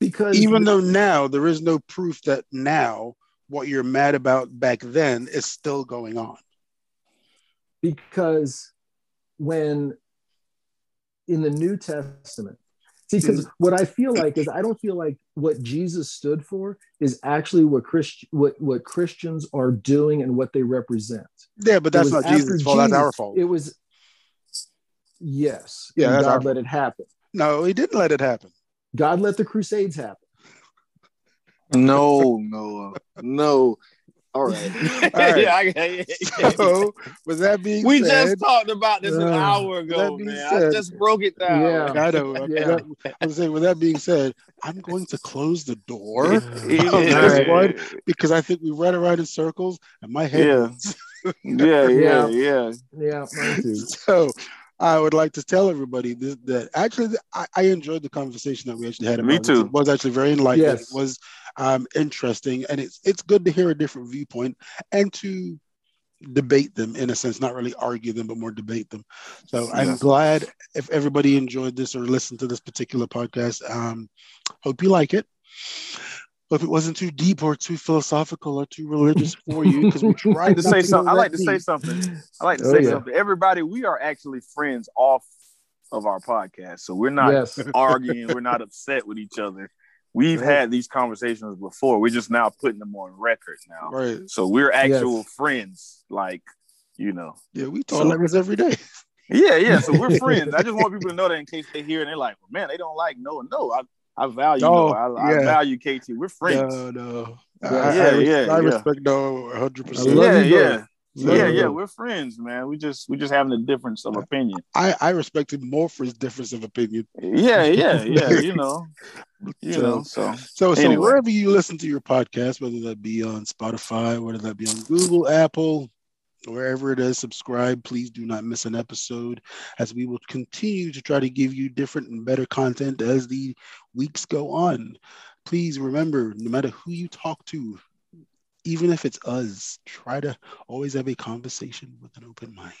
because Even though now there is no proof that now what you're mad about back then is still going on. because when in the new testament see because what i feel like is i don't feel like what jesus stood for is actually what christian what what christians are doing and what they represent Yeah, but that's not Jesus' after fault. That's our fault. it was yes Yeah, and our god let it happen no, he didn't let it happen. god let the crusades happen No, no, no. All right. All right. yeah, I, yeah, yeah. So, with that being we said, just talked about this an Uh, hour ago, being man. said- I just broke it down. Yeah. I know. Yeah. I was saying, with that being said, I'm going to close the door Yeah. on this Alright. one because I think we ran around in circles and my head. Yeah. Yeah, yeah, Yeah. yeah. yeah mine So I would like to tell everybody that, that actually I, I enjoyed the conversation that we actually had. Me about this. too. It was actually very enlightening. Yes. It was um, interesting, and it's it's good to hear a different viewpoint and to debate them in a sense, not really argue them, but more debate them. So I'm Yeah. glad if everybody enjoyed this or listened to this particular podcast. Um, hope you like it. Hope it wasn't too deep or too philosophical or too religious for you because we I tried to say something. I like to say something. I like to Oh, say yeah. something. Everybody, we are actually friends off of our podcast. So we're not yes arguing, we're not upset with each other. We've Right. had these conversations before. We're just now putting them on record now. Right. So we're actual Yes. friends. Like, you know. Yeah, we talk So- like this every day. Yeah, yeah. So we're friends. I just want people to know that in case they hear and they're like, well, man, they don't like no, no. I, I value Oh, no. I, yeah. I value KT. We're friends. No, no. Yeah, I, I, yeah, res- yeah, I yeah. respect no 100. I percent love yeah, yeah. Love yeah, yeah, we're friends, man. We just we just having a difference of opinion. I, I respect him more for his difference of opinion. Yeah, yeah, yeah. You know, you So- know. So So, so wherever you listen to your podcast, whether that be on Spotify, whether that be on Google, Apple, wherever it is, subscribe. Please do not miss an episode, as we will continue to try to give you different and better content as the weeks go on. Please remember, no matter who you talk to, even if it's us, try to always have a conversation with an open mind.